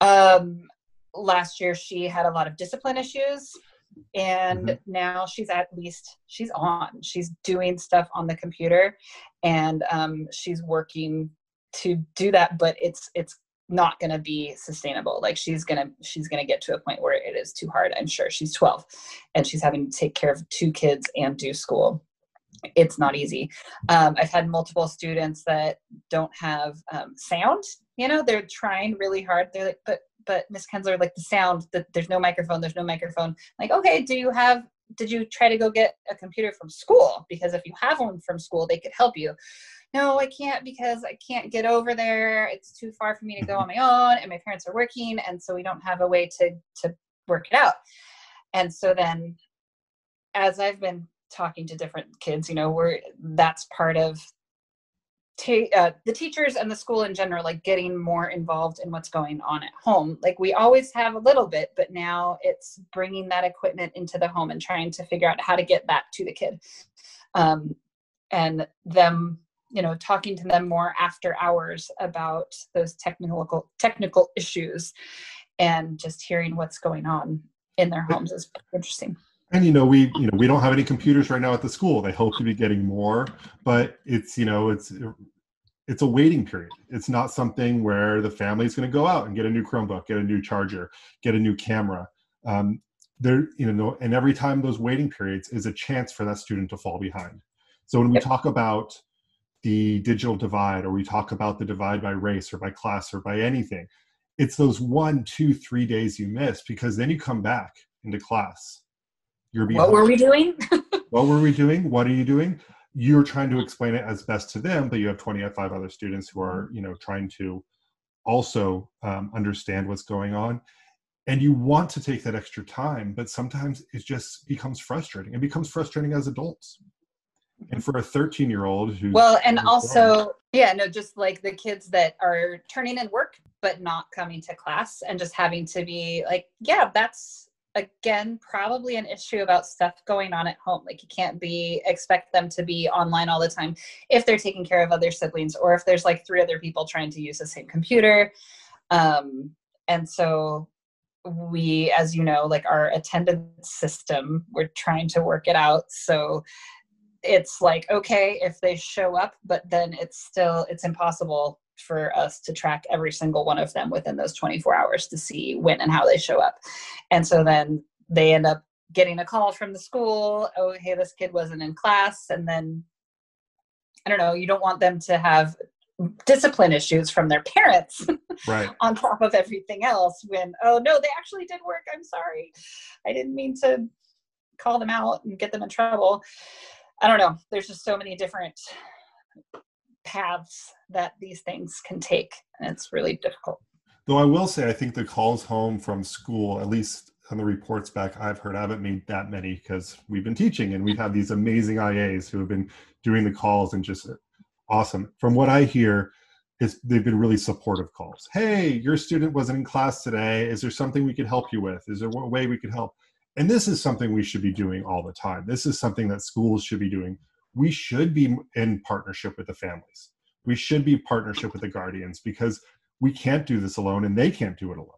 um, last year she had a lot of discipline issues and mm-hmm. now she's at least she's on she's doing stuff on the computer and um, she's working to do that but it's it's not going to be sustainable. Like she's going to she's going to get to a point where it is too hard. I'm sure she's 12 and she's having to take care of two kids and do school. It's not easy. Um, i've had multiple students that don't have um, sound you know they're trying really hard. They're like but but miss kensler like the sound that there's no microphone there's no microphone. Like okay do you have did you try to go get a computer from school? Because if you have one from school they could help you no, I can't because I can't get over there. It's too far for me to go on my own, and my parents are working, and so we don't have a way to to work it out. And so then, as I've been talking to different kids, you know, we're that's part of ta- uh, the teachers and the school in general, like getting more involved in what's going on at home. Like we always have a little bit, but now it's bringing that equipment into the home and trying to figure out how to get that to the kid. Um, and them you know talking to them more after hours about those technical technical issues and just hearing what's going on in their homes is interesting. And you know we you know we don't have any computers right now at the school. They hope to be getting more but it's you know it's it's a waiting period. It's not something where the family is going to go out and get a new chromebook get a new charger get a new camera. Um, there you know and every time those waiting periods is a chance for that student to fall behind. So when we yep. talk about the digital divide or we talk about the divide by race or by class or by anything it's those one two three days you miss because then you come back into class. You're behind. what were we doing? What were we doing? What are you doing? You're trying to explain it as best to them but you have 25 other students who are you know trying to also um, understand what's going on. And you want to take that extra time but sometimes it just becomes frustrating. It becomes frustrating as adults and for a 13 year old who well and also yeah no just like the kids that are turning in work but not coming to class and just having to be like yeah that's again probably an issue about stuff going on at home. Like you can't be expect them to be online all the time if they're taking care of other siblings or if there's like three other people trying to use the same computer. Um and so we as you know like our attendance system we're trying to work it out. So it's like okay if they show up but then it's still it's impossible for us to track every single one of them within those 24 hours to see when and how they show up. And so then they end up getting a call from the school oh hey this kid wasn't in class and then i don't know you don't want them to have discipline issues from their parents right. on top of everything else when oh no they actually did work i'm sorry. I didn't mean to call them out and get them in trouble i don't know there's just so many different paths that these things can take and it's really difficult though i will say i think the calls home from school at least on the reports back i've heard i haven't made that many because we've been teaching and we've had these amazing ias who have been doing the calls and just awesome. From what I hear, is they've been really supportive calls. Hey, your student wasn't in class today. Is there something we could help you with? Is there a way we could help? And this is something we should be doing all the time. This is something that schools should be doing. We should be in partnership with the families. We should be partnership with the guardians because we can't do this alone and they can't do it alone.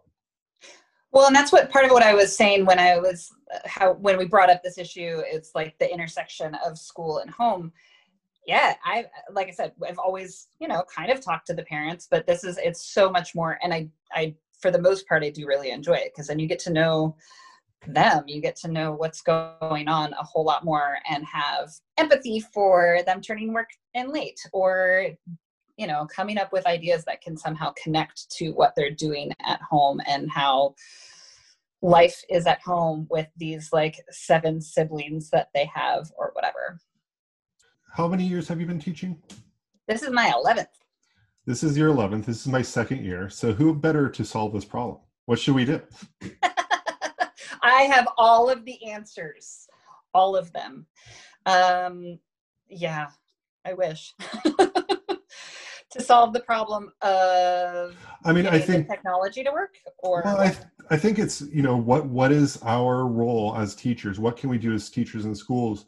Well, and that's what part of what I was saying when I was how when we brought up this issue, it's like the intersection of school and home yeah i like i said i've always you know kind of talked to the parents but this is it's so much more and i i for the most part i do really enjoy it because then you get to know them you get to know what's going on a whole lot more and have empathy for them turning work in late or you know coming up with ideas that can somehow connect to what they're doing at home and how life is at home with these like seven siblings that they have or whatever how many years have you been teaching? This is my 11th. This is your 11th. This is my second year. So, who better to solve this problem? What should we do? I have all of the answers, all of them. Um, yeah, I wish. to solve the problem of I mean, I think technology to work or well, I, I think it's, you know, what what is our role as teachers? What can we do as teachers in schools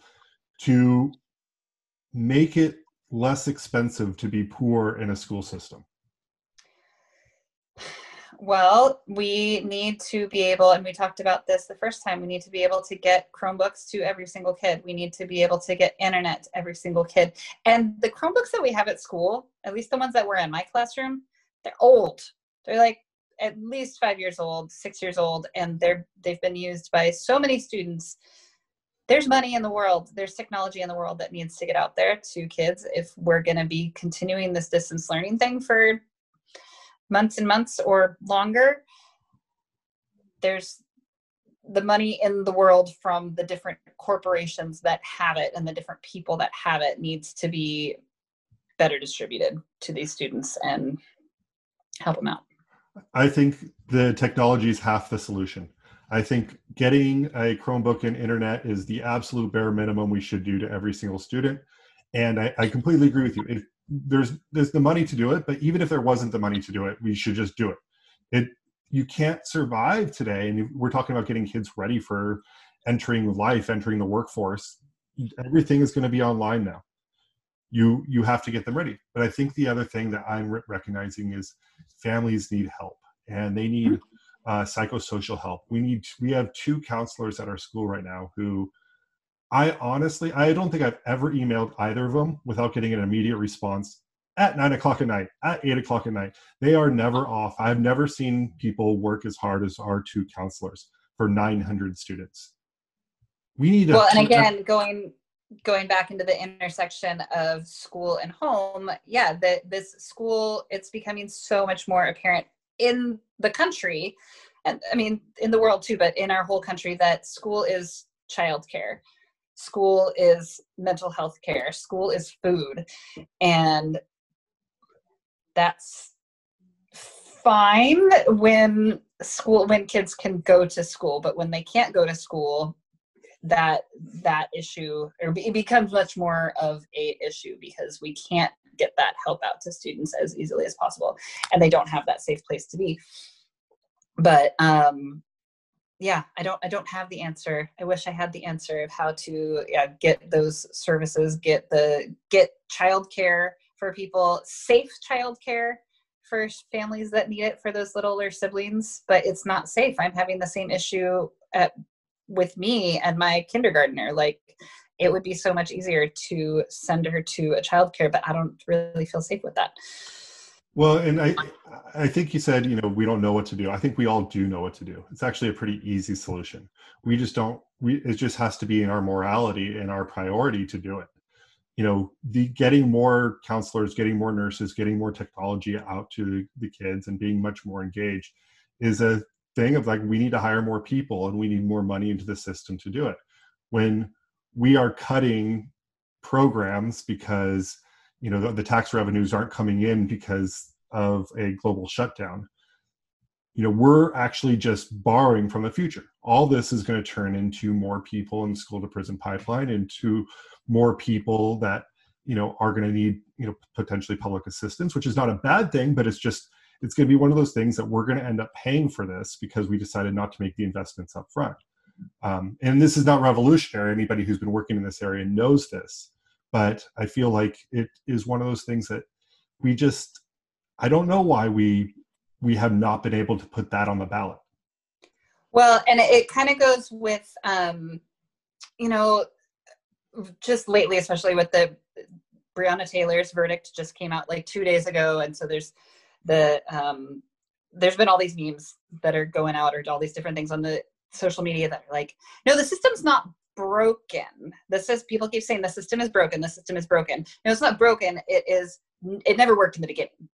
to make it less expensive to be poor in a school system? Well, we need to be able, and we talked about this the first time, we need to be able to get Chromebooks to every single kid. We need to be able to get internet to every single kid. And the Chromebooks that we have at school, at least the ones that were in my classroom, they're old. They're like at least five years old, six years old, and they're they've been used by so many students there's money in the world there's technology in the world that needs to get out there to kids if we're going to be continuing this distance learning thing for months and months or longer there's the money in the world from the different corporations that have it and the different people that have it needs to be better distributed to these students and help them out i think the technology is half the solution I think getting a Chromebook and internet is the absolute bare minimum we should do to every single student. And I, I completely agree with you. If there's there's the money to do it, but even if there wasn't the money to do it, we should just do it. It you can't survive today, and we're talking about getting kids ready for entering life, entering the workforce. Everything is going to be online now. You you have to get them ready. But I think the other thing that I'm re- recognizing is families need help, and they need uh, psychosocial help. We need we have two counselors at our school right now who I honestly I don't think I've ever emailed either of them without getting an immediate response at nine o'clock at night, at eight o'clock at night. They are never off. I've never seen people work as hard as our two counselors for 900 students. We need well, and again, going going back into the intersection of school and home, yeah, that this school it's becoming so much more apparent in the country and i mean in the world too but in our whole country that school is childcare school is mental health care school is food. And that's fine when school when kids can go to school but when they can't go to school that that issue or it becomes much more of a issue because we can't get that help out to students as easily as possible and they don't have that safe place to be. But um yeah i don't i don't have the answer. I wish i had the answer of how to yeah, get those services get the get childcare for people safe childcare for families that need it for those littler siblings but it's not safe. I'm having the same issue at with me and my kindergartner like it would be so much easier to send her to a childcare but i don't really feel safe with that well and i i think you said you know we don't know what to do. I think we all do know what to do. It's actually a pretty easy solution. We just don't we it just has to be in our morality and our priority to do it. You know the getting more counselors getting more nurses getting more technology out to the kids and being much more engaged is a thing of like we need to hire more people and we need more money into the system to do it. When we are cutting programs because you know the, the, tax revenues aren't coming in because of a global shutdown you know we're actually just borrowing from the future all this is going to turn into more people in the school to prison pipeline into more people that you know are going to need you know potentially public assistance which is not a bad thing but it's just it's going to be one of those things that we're going to end up paying for this because we decided not to make the investments up front. Um, and this is not revolutionary. Anybody who's been working in this area knows this. But I feel like it is one of those things that we just, I don't know why we we have not been able to put that on the ballot. Well, and it kind of goes with, um, you know, just lately, especially with the Breonna Taylor's verdict just came out like two days ago, and so there's the um, there's been all these memes that are going out or all these different things on the social media that are like, no, the system's not broken. This is people keep saying the system is broken. The system is broken. No, it's not broken. It is. It never worked in the beginning.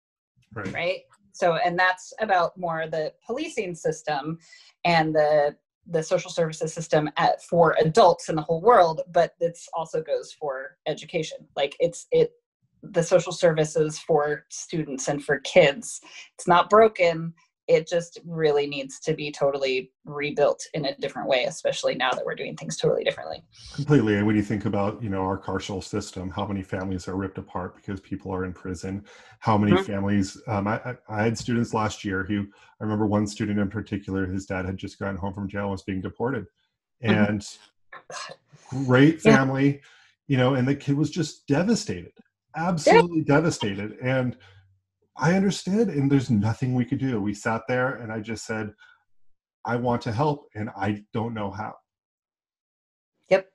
Right. right? So, and that's about more the policing system and the the social services system at, for adults in the whole world but this also goes for education like it's it the social services for students and for kids. It's not broken. It just really needs to be totally rebuilt in a different way, especially now that we're doing things totally differently. Completely. And when you think about, you know, our carceral system, how many families are ripped apart because people are in prison? How many mm-hmm. families? Um, I, I had students last year who I remember one student in particular. His dad had just gotten home from jail and was being deported, mm-hmm. and mm-hmm. great family, yeah. you know, and the kid was just devastated absolutely yeah. devastated. And I understood, and there's nothing we could do. We sat there, and I just said, I want to help, and I don't know how. Yep.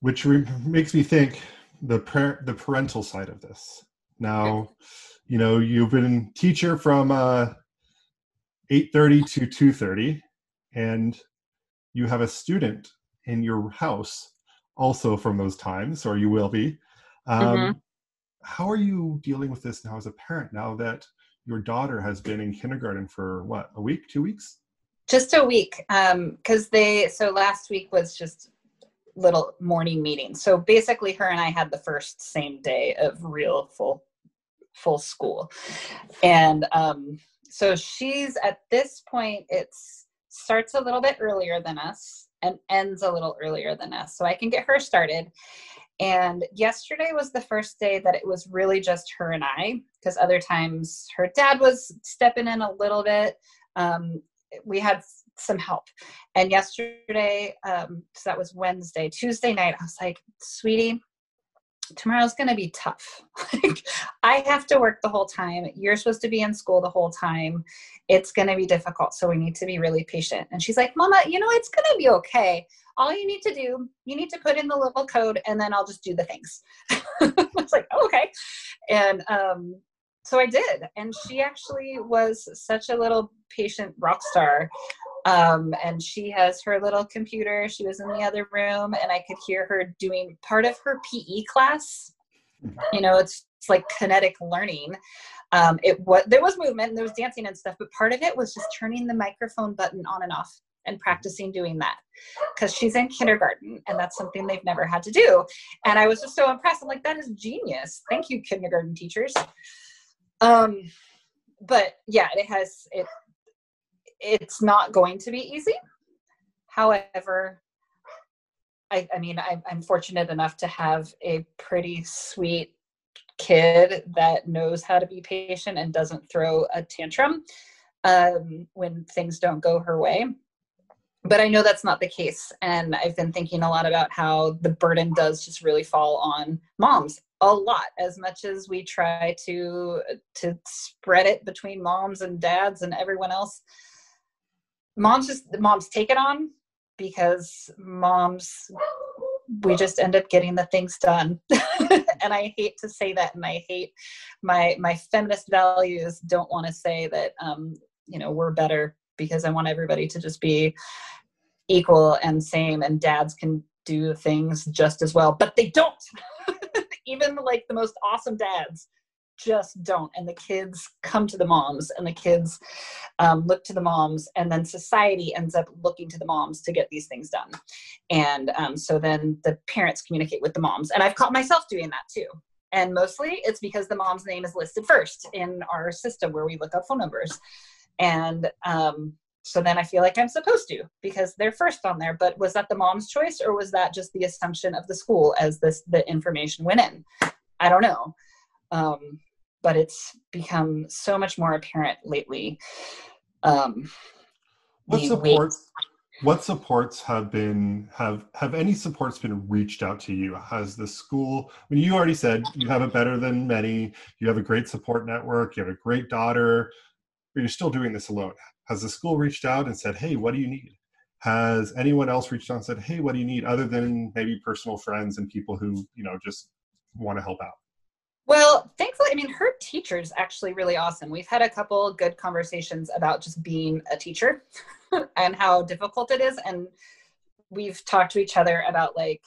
Which re- makes me think the par- the parental side of this. Now, you know, you've been teacher from uh, 8:30 to 2:30, and you have a student in your house also from those times, or you will be. Um, mm-hmm. How are you dealing with this now as a parent? Now that your daughter has been in kindergarten for what a week, two weeks? Just a week, because um, they. So last week was just little morning meetings. So basically, her and I had the first same day of real full full school, and um, so she's at this point. It's starts a little bit earlier than us and ends a little earlier than us. So I can get her started. And yesterday was the first day that it was really just her and I, because other times her dad was stepping in a little bit. Um, we had some help. And yesterday, um, so that was Wednesday, Tuesday night, I was like, sweetie, tomorrow's going to be tough. like, I have to work the whole time. You're supposed to be in school the whole time. It's going to be difficult. So we need to be really patient. And she's like, Mama, you know, it's going to be okay. All you need to do, you need to put in the little code and then I'll just do the things. I was like, oh, okay. And um, so I did. And she actually was such a little patient rock star um, and she has her little computer. She was in the other room, and I could hear her doing part of her PE class. You know, it's, it's like kinetic learning. Um, it was there was movement and there was dancing and stuff, but part of it was just turning the microphone button on and off and practicing doing that because she's in kindergarten and that's something they've never had to do. And I was just so impressed. I'm like, that is genius. Thank you, kindergarten teachers. Um, but yeah, it has it. It's not going to be easy. However, I, I mean, I, I'm fortunate enough to have a pretty sweet kid that knows how to be patient and doesn't throw a tantrum um, when things don't go her way. But I know that's not the case. And I've been thinking a lot about how the burden does just really fall on moms a lot as much as we try to to spread it between moms and dads and everyone else moms just moms take it on because moms we just end up getting the things done. And i hate to say that and i hate my my feminist values don't want to say that um you know we're better because i want everybody to just be equal and same and dads can do things just as well but they don't. Even like the most awesome dads just don't. And the kids come to the moms and the kids um, look to the moms and then society ends up looking to the moms to get these things done. And um, so then the parents communicate with the moms. And i've caught myself doing that too. And mostly it's because the mom's name is listed first in our system where we look up phone numbers. And um, so then i feel like i'm supposed to because they're first on there. But was that the mom's choice or was that just the assumption of the school as this the information went in? I don't know. Um, but it's become so much more apparent lately. Um, what supports? What supports have been have have any supports been reached out to you? Has the school? I mean, you already said you have it better than many. You have a great support network. You have a great daughter, but you're still doing this alone. Has the school reached out and said, "Hey, what do you need?" Has anyone else reached out and said, "Hey, what do you need?" Other than maybe personal friends and people who you know just want to help out. Well, thankfully, I mean, her teacher's actually really awesome. We've had a couple good conversations about just being a teacher and how difficult it is. And we've talked to each other about like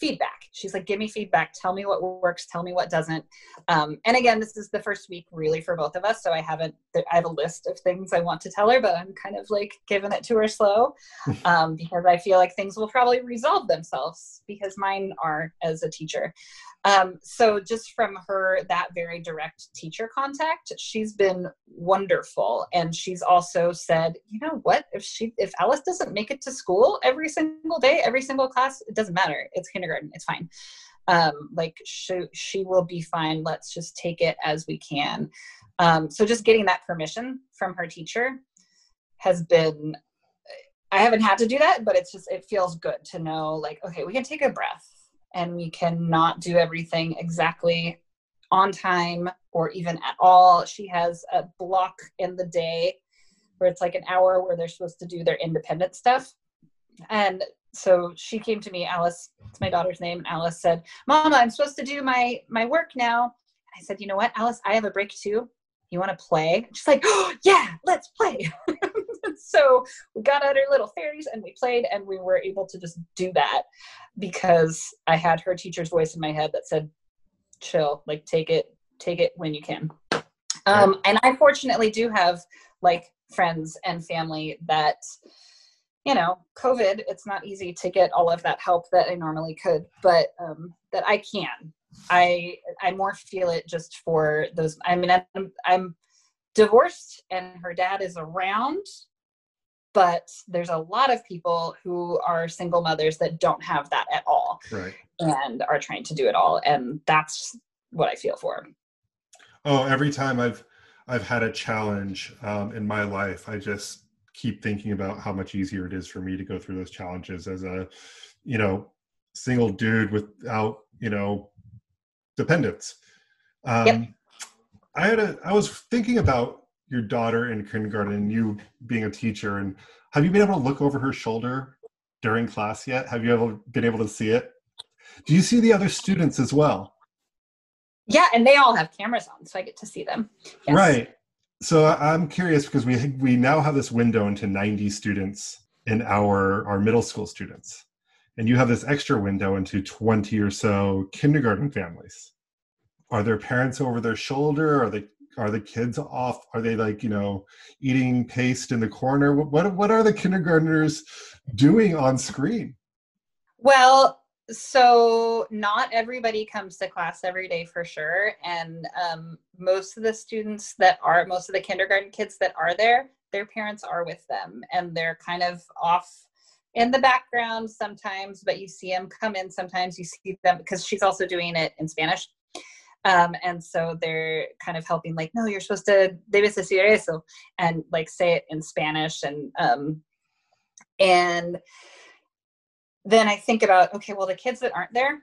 feedback. She's like, give me feedback. Tell me what works. Tell me what doesn't. Um, and again, this is the first week really for both of us. So I haven't, I have a list of things I want to tell her, but I'm kind of like giving it to her slow um, because I feel like things will probably resolve themselves because mine are as a teacher. Um, so just from her that very direct teacher contact, she's been wonderful. And she's also said, you know what, if she if Alice doesn't make it to school every single day, every single class, it doesn't matter. It's kindergarten, it's fine. Um, like she she will be fine. Let's just take it as we can. Um, so just getting that permission from her teacher has been I haven't had to do that, but it's just it feels good to know like, okay, we can take a breath and we cannot do everything exactly on time or even at all. She has a block in the day where it's like an hour where they're supposed to do their independent stuff. And so she came to me, Alice, it's my daughter's name, and Alice said, Mama, I'm supposed to do my my work now. I said, you know what, Alice, I have a break too. You want to play? she's like, oh, yeah, let's play. so we got out our little fairies and we played and we were able to just do that because I had her teacher's voice in my head that said, chill, like take it, take it when you can. Um, and I fortunately do have like friends and family that, you know, COVID, it's not easy to get all of that help that I normally could, but um, that I can. I I more feel it just for those. I mean, I'm, I'm divorced and her dad is around but there's a lot of people who are single mothers that don't have that at all right. and are trying to do it all and that's what i feel for oh every time i've i've had a challenge um, in my life i just keep thinking about how much easier it is for me to go through those challenges as a you know single dude without you know dependence um, yep. i had a i was thinking about your daughter in kindergarten and you being a teacher and have you been able to look over her shoulder during class yet? Have you ever been able to see it? Do you see the other students as well? Yeah and they all have cameras on so i get to see them. Yes. right so i'm curious because we we now have this window into 90 students in our our middle school students. And you have this extra window into 20 or so kindergarten families. Are their parents over their shoulder? Are they are the kids off? Are they like you know eating paste in the corner? What what are the kindergartners doing on screen? Well so not everybody comes to class every day for sure and um, most of the students that are most of the kindergarten kids that are there their parents are with them and they're kind of off in the background sometimes but you see them come in sometimes you see them because she's also doing it in spanish. Um, and so they're kind of helping like no you're supposed to debes decir eso and like say it in spanish and um, and then i think about okay well the kids that aren't there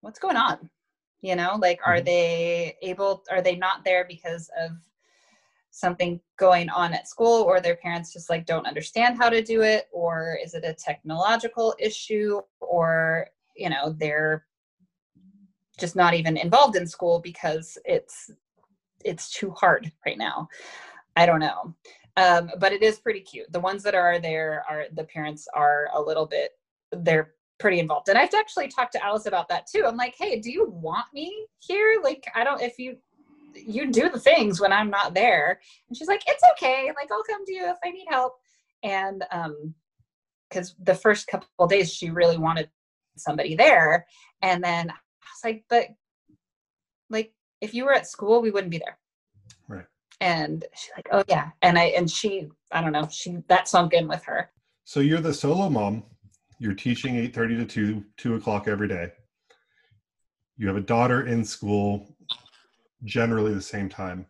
what's going on? You know like are mm-hmm. they able are they not there because of something going on at school or their parents just like don't understand how to do it or is it a technological issue or you know they're just not even involved in school because it's it's too hard right now? I don't know um, but it is pretty cute. The ones that are there are the parents are a little bit they're pretty involved. And i've actually talked to alice about that too. I'm like hey do you want me here? Like i don't if you you do the things when i'm not there. And she's like it's okay. Like i'll come to you if i need help. And um because the first couple days she really wanted somebody there. And then I was like, but like if you were at school, we wouldn't be there. And she's like, oh yeah. And I and she, I don't know, she that sunk in with her. So you're the solo mom. You're teaching 8:30 to 2, 2 o'clock every day. You have a daughter in school generally the same time.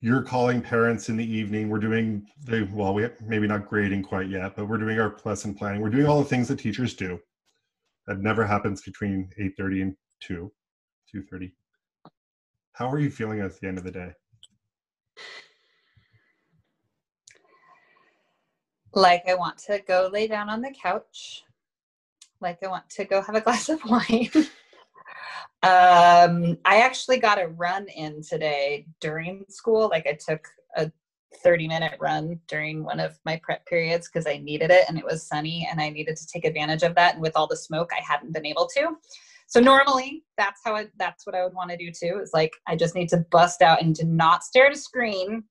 You're calling parents in the evening. We're doing the well, we maybe not grading quite yet, but we're doing our lesson planning. We're doing all the things that teachers do. That never happens between 8:30 and two, two thirty. How are you feeling at the end of the day? Like I want to go lay down on the couch. Like I want to go have a glass of wine. um, I actually got a run in today during school. Like I took a 30 minute run during one of my prep periods because I needed it and it was sunny and I needed to take advantage of that. And with all the smoke, I hadn't been able to. So normally that's how I, that's what I would want to do too. Is like I just need to bust out and to not stare at a screen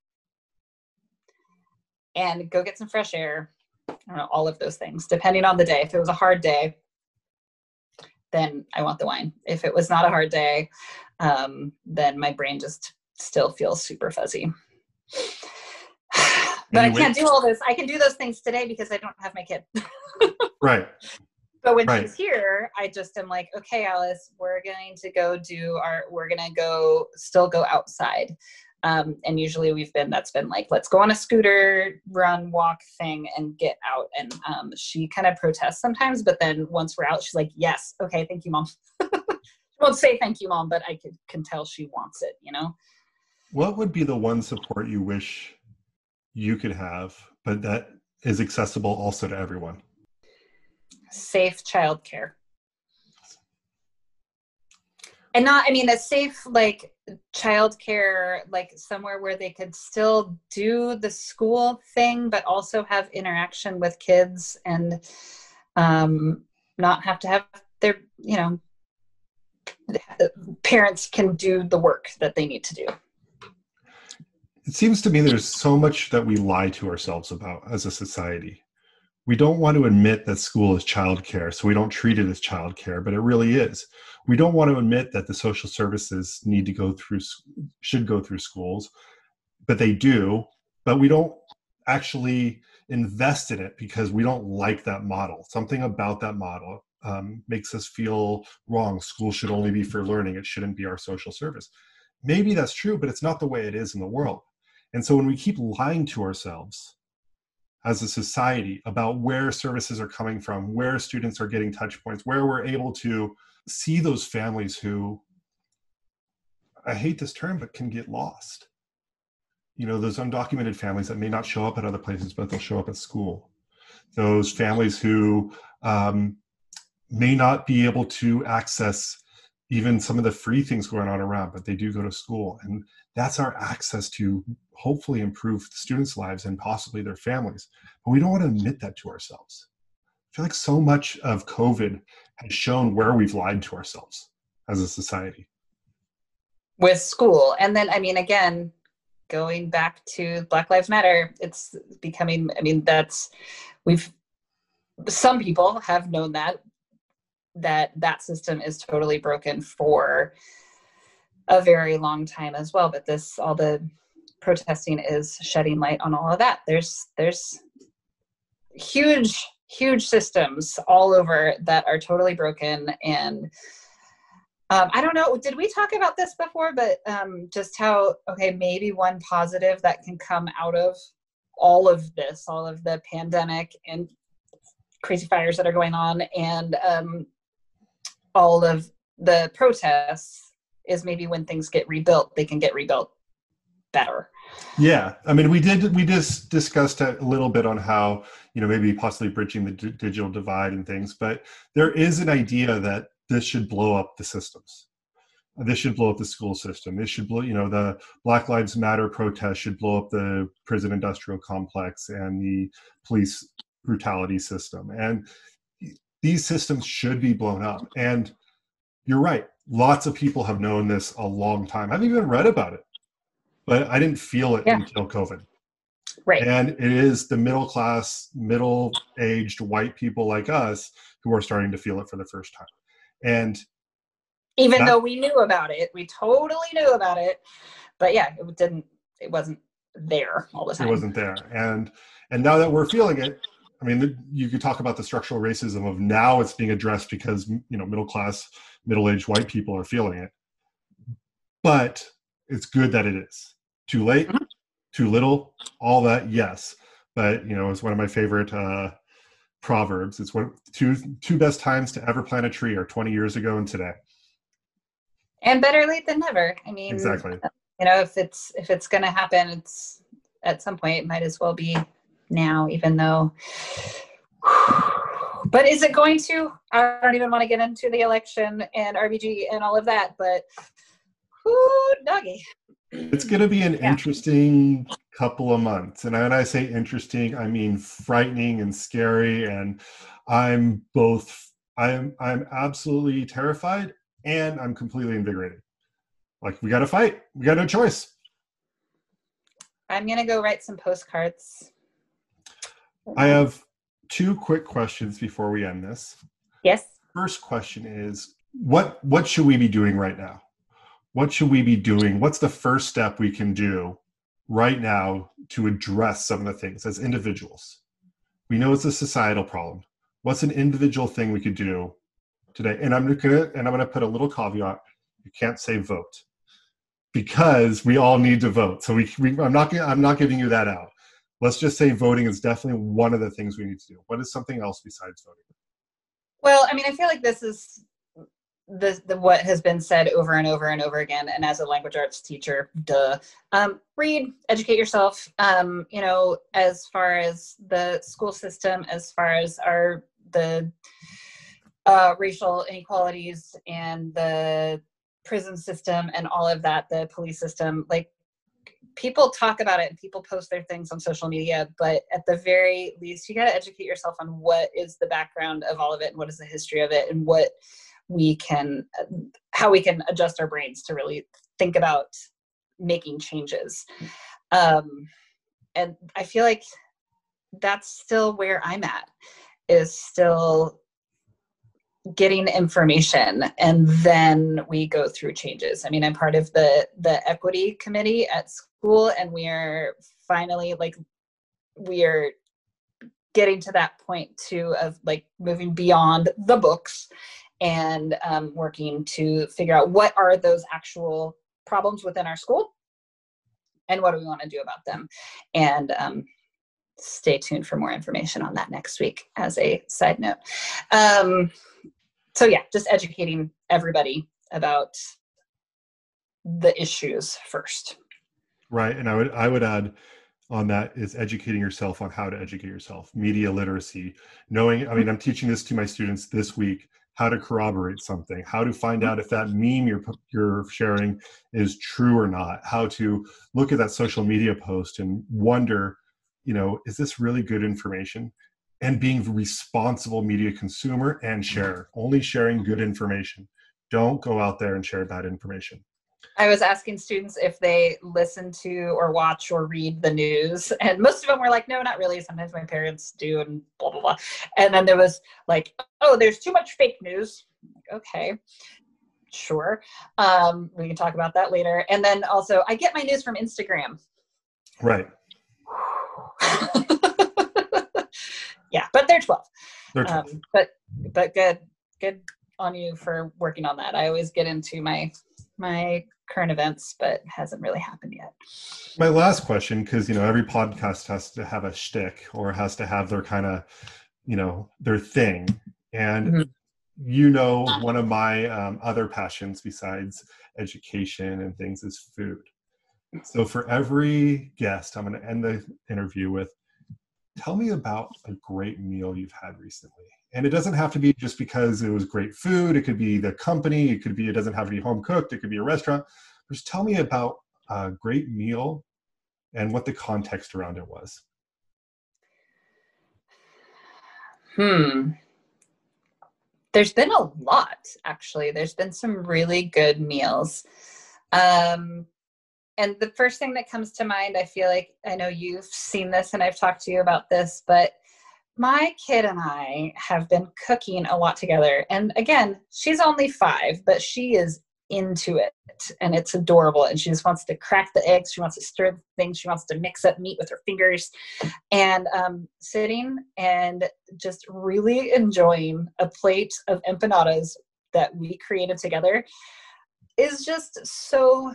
and go get some fresh air. I don't know, all of those things, depending on the day. If it was a hard day, then I want the wine. If it was not a hard day, um, then my brain just still feels super fuzzy. but I can't do all this. I can do those things today because I don't have my kid. right. But when right. she's here, I just am like, okay, Alice, we're going to go do our, we're going to go, still go outside. Um, and usually we've been, that's been like, let's go on a scooter, run, walk thing and get out. And um, she kind of protests sometimes, but then once we're out, she's like, yes, okay, thank you, mom. she won't say thank you, mom, but I can, can tell she wants it, you know? What would be the one support you wish you could have, but that is accessible also to everyone? Safe childcare. And not, I mean, a safe like childcare, like somewhere where they could still do the school thing, but also have interaction with kids and um, not have to have their, you know, parents can do the work that they need to do. It seems to me there's so much that we lie to ourselves about as a society we don't want to admit that school is childcare, so we don't treat it as childcare, but it really is. We don't want to admit that the social services need to go through, should go through schools, but they do. But we don't actually invest in it because we don't like that model. Something about that model um, makes us feel wrong. School should only be for learning, it shouldn't be our social service. Maybe that's true, but it's not the way it is in the world. And so when we keep lying to ourselves, as a society about where services are coming from, where students are getting touch points, where we're able to see those families who, I hate this term, but can get lost. You know, those undocumented families that may not show up at other places, but they'll show up at school. Those families who um, may not be able to access even some of the free things going on around, but they do go to school. And that's our access to hopefully improve students' lives and possibly their families. But we don't want to admit that to ourselves. I feel like so much of COVID has shown where we've lied to ourselves as a society. with school. And then, I mean, again, going back to Black Lives Matter, it's becoming, I mean, that's, we've, some people have known that, that that system is totally broken for a very long time as well. But this, all the protesting is shedding light on all of that. There's, there's huge, huge systems all over that are totally broken and, um, I don't know. Did we talk about this before? But um, just how okay, maybe one positive that can come out of all of this, all of the pandemic and crazy fires that are going on, and um, all of the protests, is maybe when things get rebuilt, they can get rebuilt better. Yeah, I mean, we did we just discussed a little bit on how you know maybe possibly bridging the d- digital divide and things, but there is an idea that this should blow up the systems. This should blow up the school system. This should blow, you know, the Black Lives Matter protest should blow up the prison industrial complex and the police brutality system. And these systems should be blown up. And you're right. Lots of people have known this a long time. I've even read about it, but I didn't feel it yeah. until COVID. Right. And it is the middle class, middle aged white people like us who are starting to feel it for the first time. And even that, though we knew about it, we totally knew about it, but yeah, it didn't. It wasn't there all the time. It wasn't there, and and now that we're feeling it, I mean, you could talk about the structural racism of now it's being addressed because you know middle class, middle aged white people are feeling it, but it's good that it is. Too late, mm-hmm. too little, all that, yes. But you know, it's one of my favorite uh, proverbs. It's one two two best times to ever plant a tree are 20 years ago and today. And better late than never. I mean, exactly. You know, if it's if it's going to happen, it's at some point it might as well be now, even though. But is it going to? I don't even want to get into the election and RBG and all of that. But, whoo, doggy it's going to be an yeah. interesting couple of months and when i say interesting i mean frightening and scary and i'm both i'm i'm absolutely terrified and i'm completely invigorated like we got to fight we got no choice i'm going to go write some postcards i have two quick questions before we end this yes first question is what what should we be doing right now what should we be doing? What's the first step we can do right now to address some of the things as individuals? We know it's a societal problem. What's an individual thing we could do today? And I'm gonna and I'm gonna put a little caveat. You can't say vote because we all need to vote. So we, we I'm not I'm not giving you that out. Let's just say voting is definitely one of the things we need to do. What is something else besides voting? Well, I mean, I feel like this is the, the what has been said over and over and over again and as a language arts teacher duh um, read educate yourself um, you know as far as the school system as far as our the uh, racial inequalities and the prison system and all of that the police system like people talk about it and people post their things on social media but at the very least you got to educate yourself on what is the background of all of it and what is the history of it and what we can how we can adjust our brains to really think about making changes. Um, and i feel like that's still where i'm at is still getting information and then we go through changes. I mean i'm part of the the equity committee at school and we are finally like we are getting to that point too of like moving beyond the books and um, working to figure out what are those actual problems within our school and what do we want to do about them. And um, stay tuned for more information on that next week as a side note. Um, so yeah just educating everybody about the issues first right and i would i would add on that is educating yourself on how to educate yourself media literacy knowing i mean i'm teaching this to my students this week how to corroborate something, how to find out if that meme you're you're sharing is true or not, how to look at that social media post and wonder, you know, is this really good information? And being a responsible media consumer and share, only sharing good information. Don't go out there and share bad information. I was asking students if they listen to or watch or read the news, and most of them were like, "No, not really." Sometimes my parents do, and blah blah blah. And then there was like, "Oh, there's too much fake news." Okay, sure. Um, we can talk about that later. And then also, I get my news from Instagram. Right. yeah, but they're 12. They're 12. Um, but but good good on you for working on that. I always get into my my current events, but hasn't really happened yet. My last question, because you know every podcast has to have a shtick or has to have their kind of, you know, their thing, and mm-hmm. you know one of my um, other passions besides education and things is food. So for every guest, I'm going to end the interview with, tell me about a great meal you've had recently. And it doesn't have to be just because it was great food. It could be the company. It could be it doesn't have to be home cooked. It could be a restaurant. Just tell me about a great meal and what the context around it was. Hmm. There's been a lot actually. There's been some really good meals. Um and the first thing that comes to mind i feel like i know you've seen this and i've talked to you about this but my kid and I have been cooking a lot together. And again, she's only five, but she is into it and it's adorable. And she just wants to crack the eggs. She wants to stir things. She wants to mix up meat with her fingers. And um, sitting and just really enjoying a plate of empanadas that we created together is just so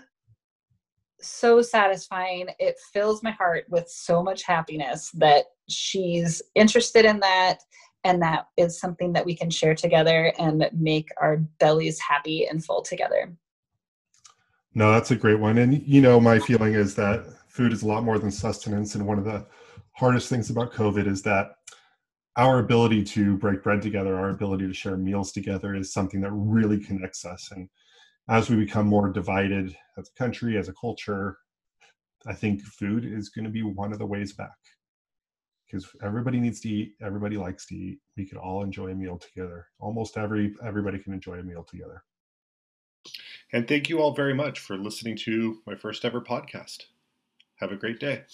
so satisfying. It fills my heart with so much happiness that she's interested in that and that is something that we can share together and make our bellies happy and full together. No, that's a great one. And you know, my feeling is that food is a lot more than sustenance. And one of the hardest things about COVID is that our ability to break bread together, our ability to share meals together is something that really connects us. And as we become more divided as a country, as a culture, I think food is going to be one of the ways back. Because everybody needs to eat, everybody likes to eat. We can all enjoy a meal together. Almost every everybody can enjoy a meal together. And thank you all very much for listening to my first ever podcast. Have a great day.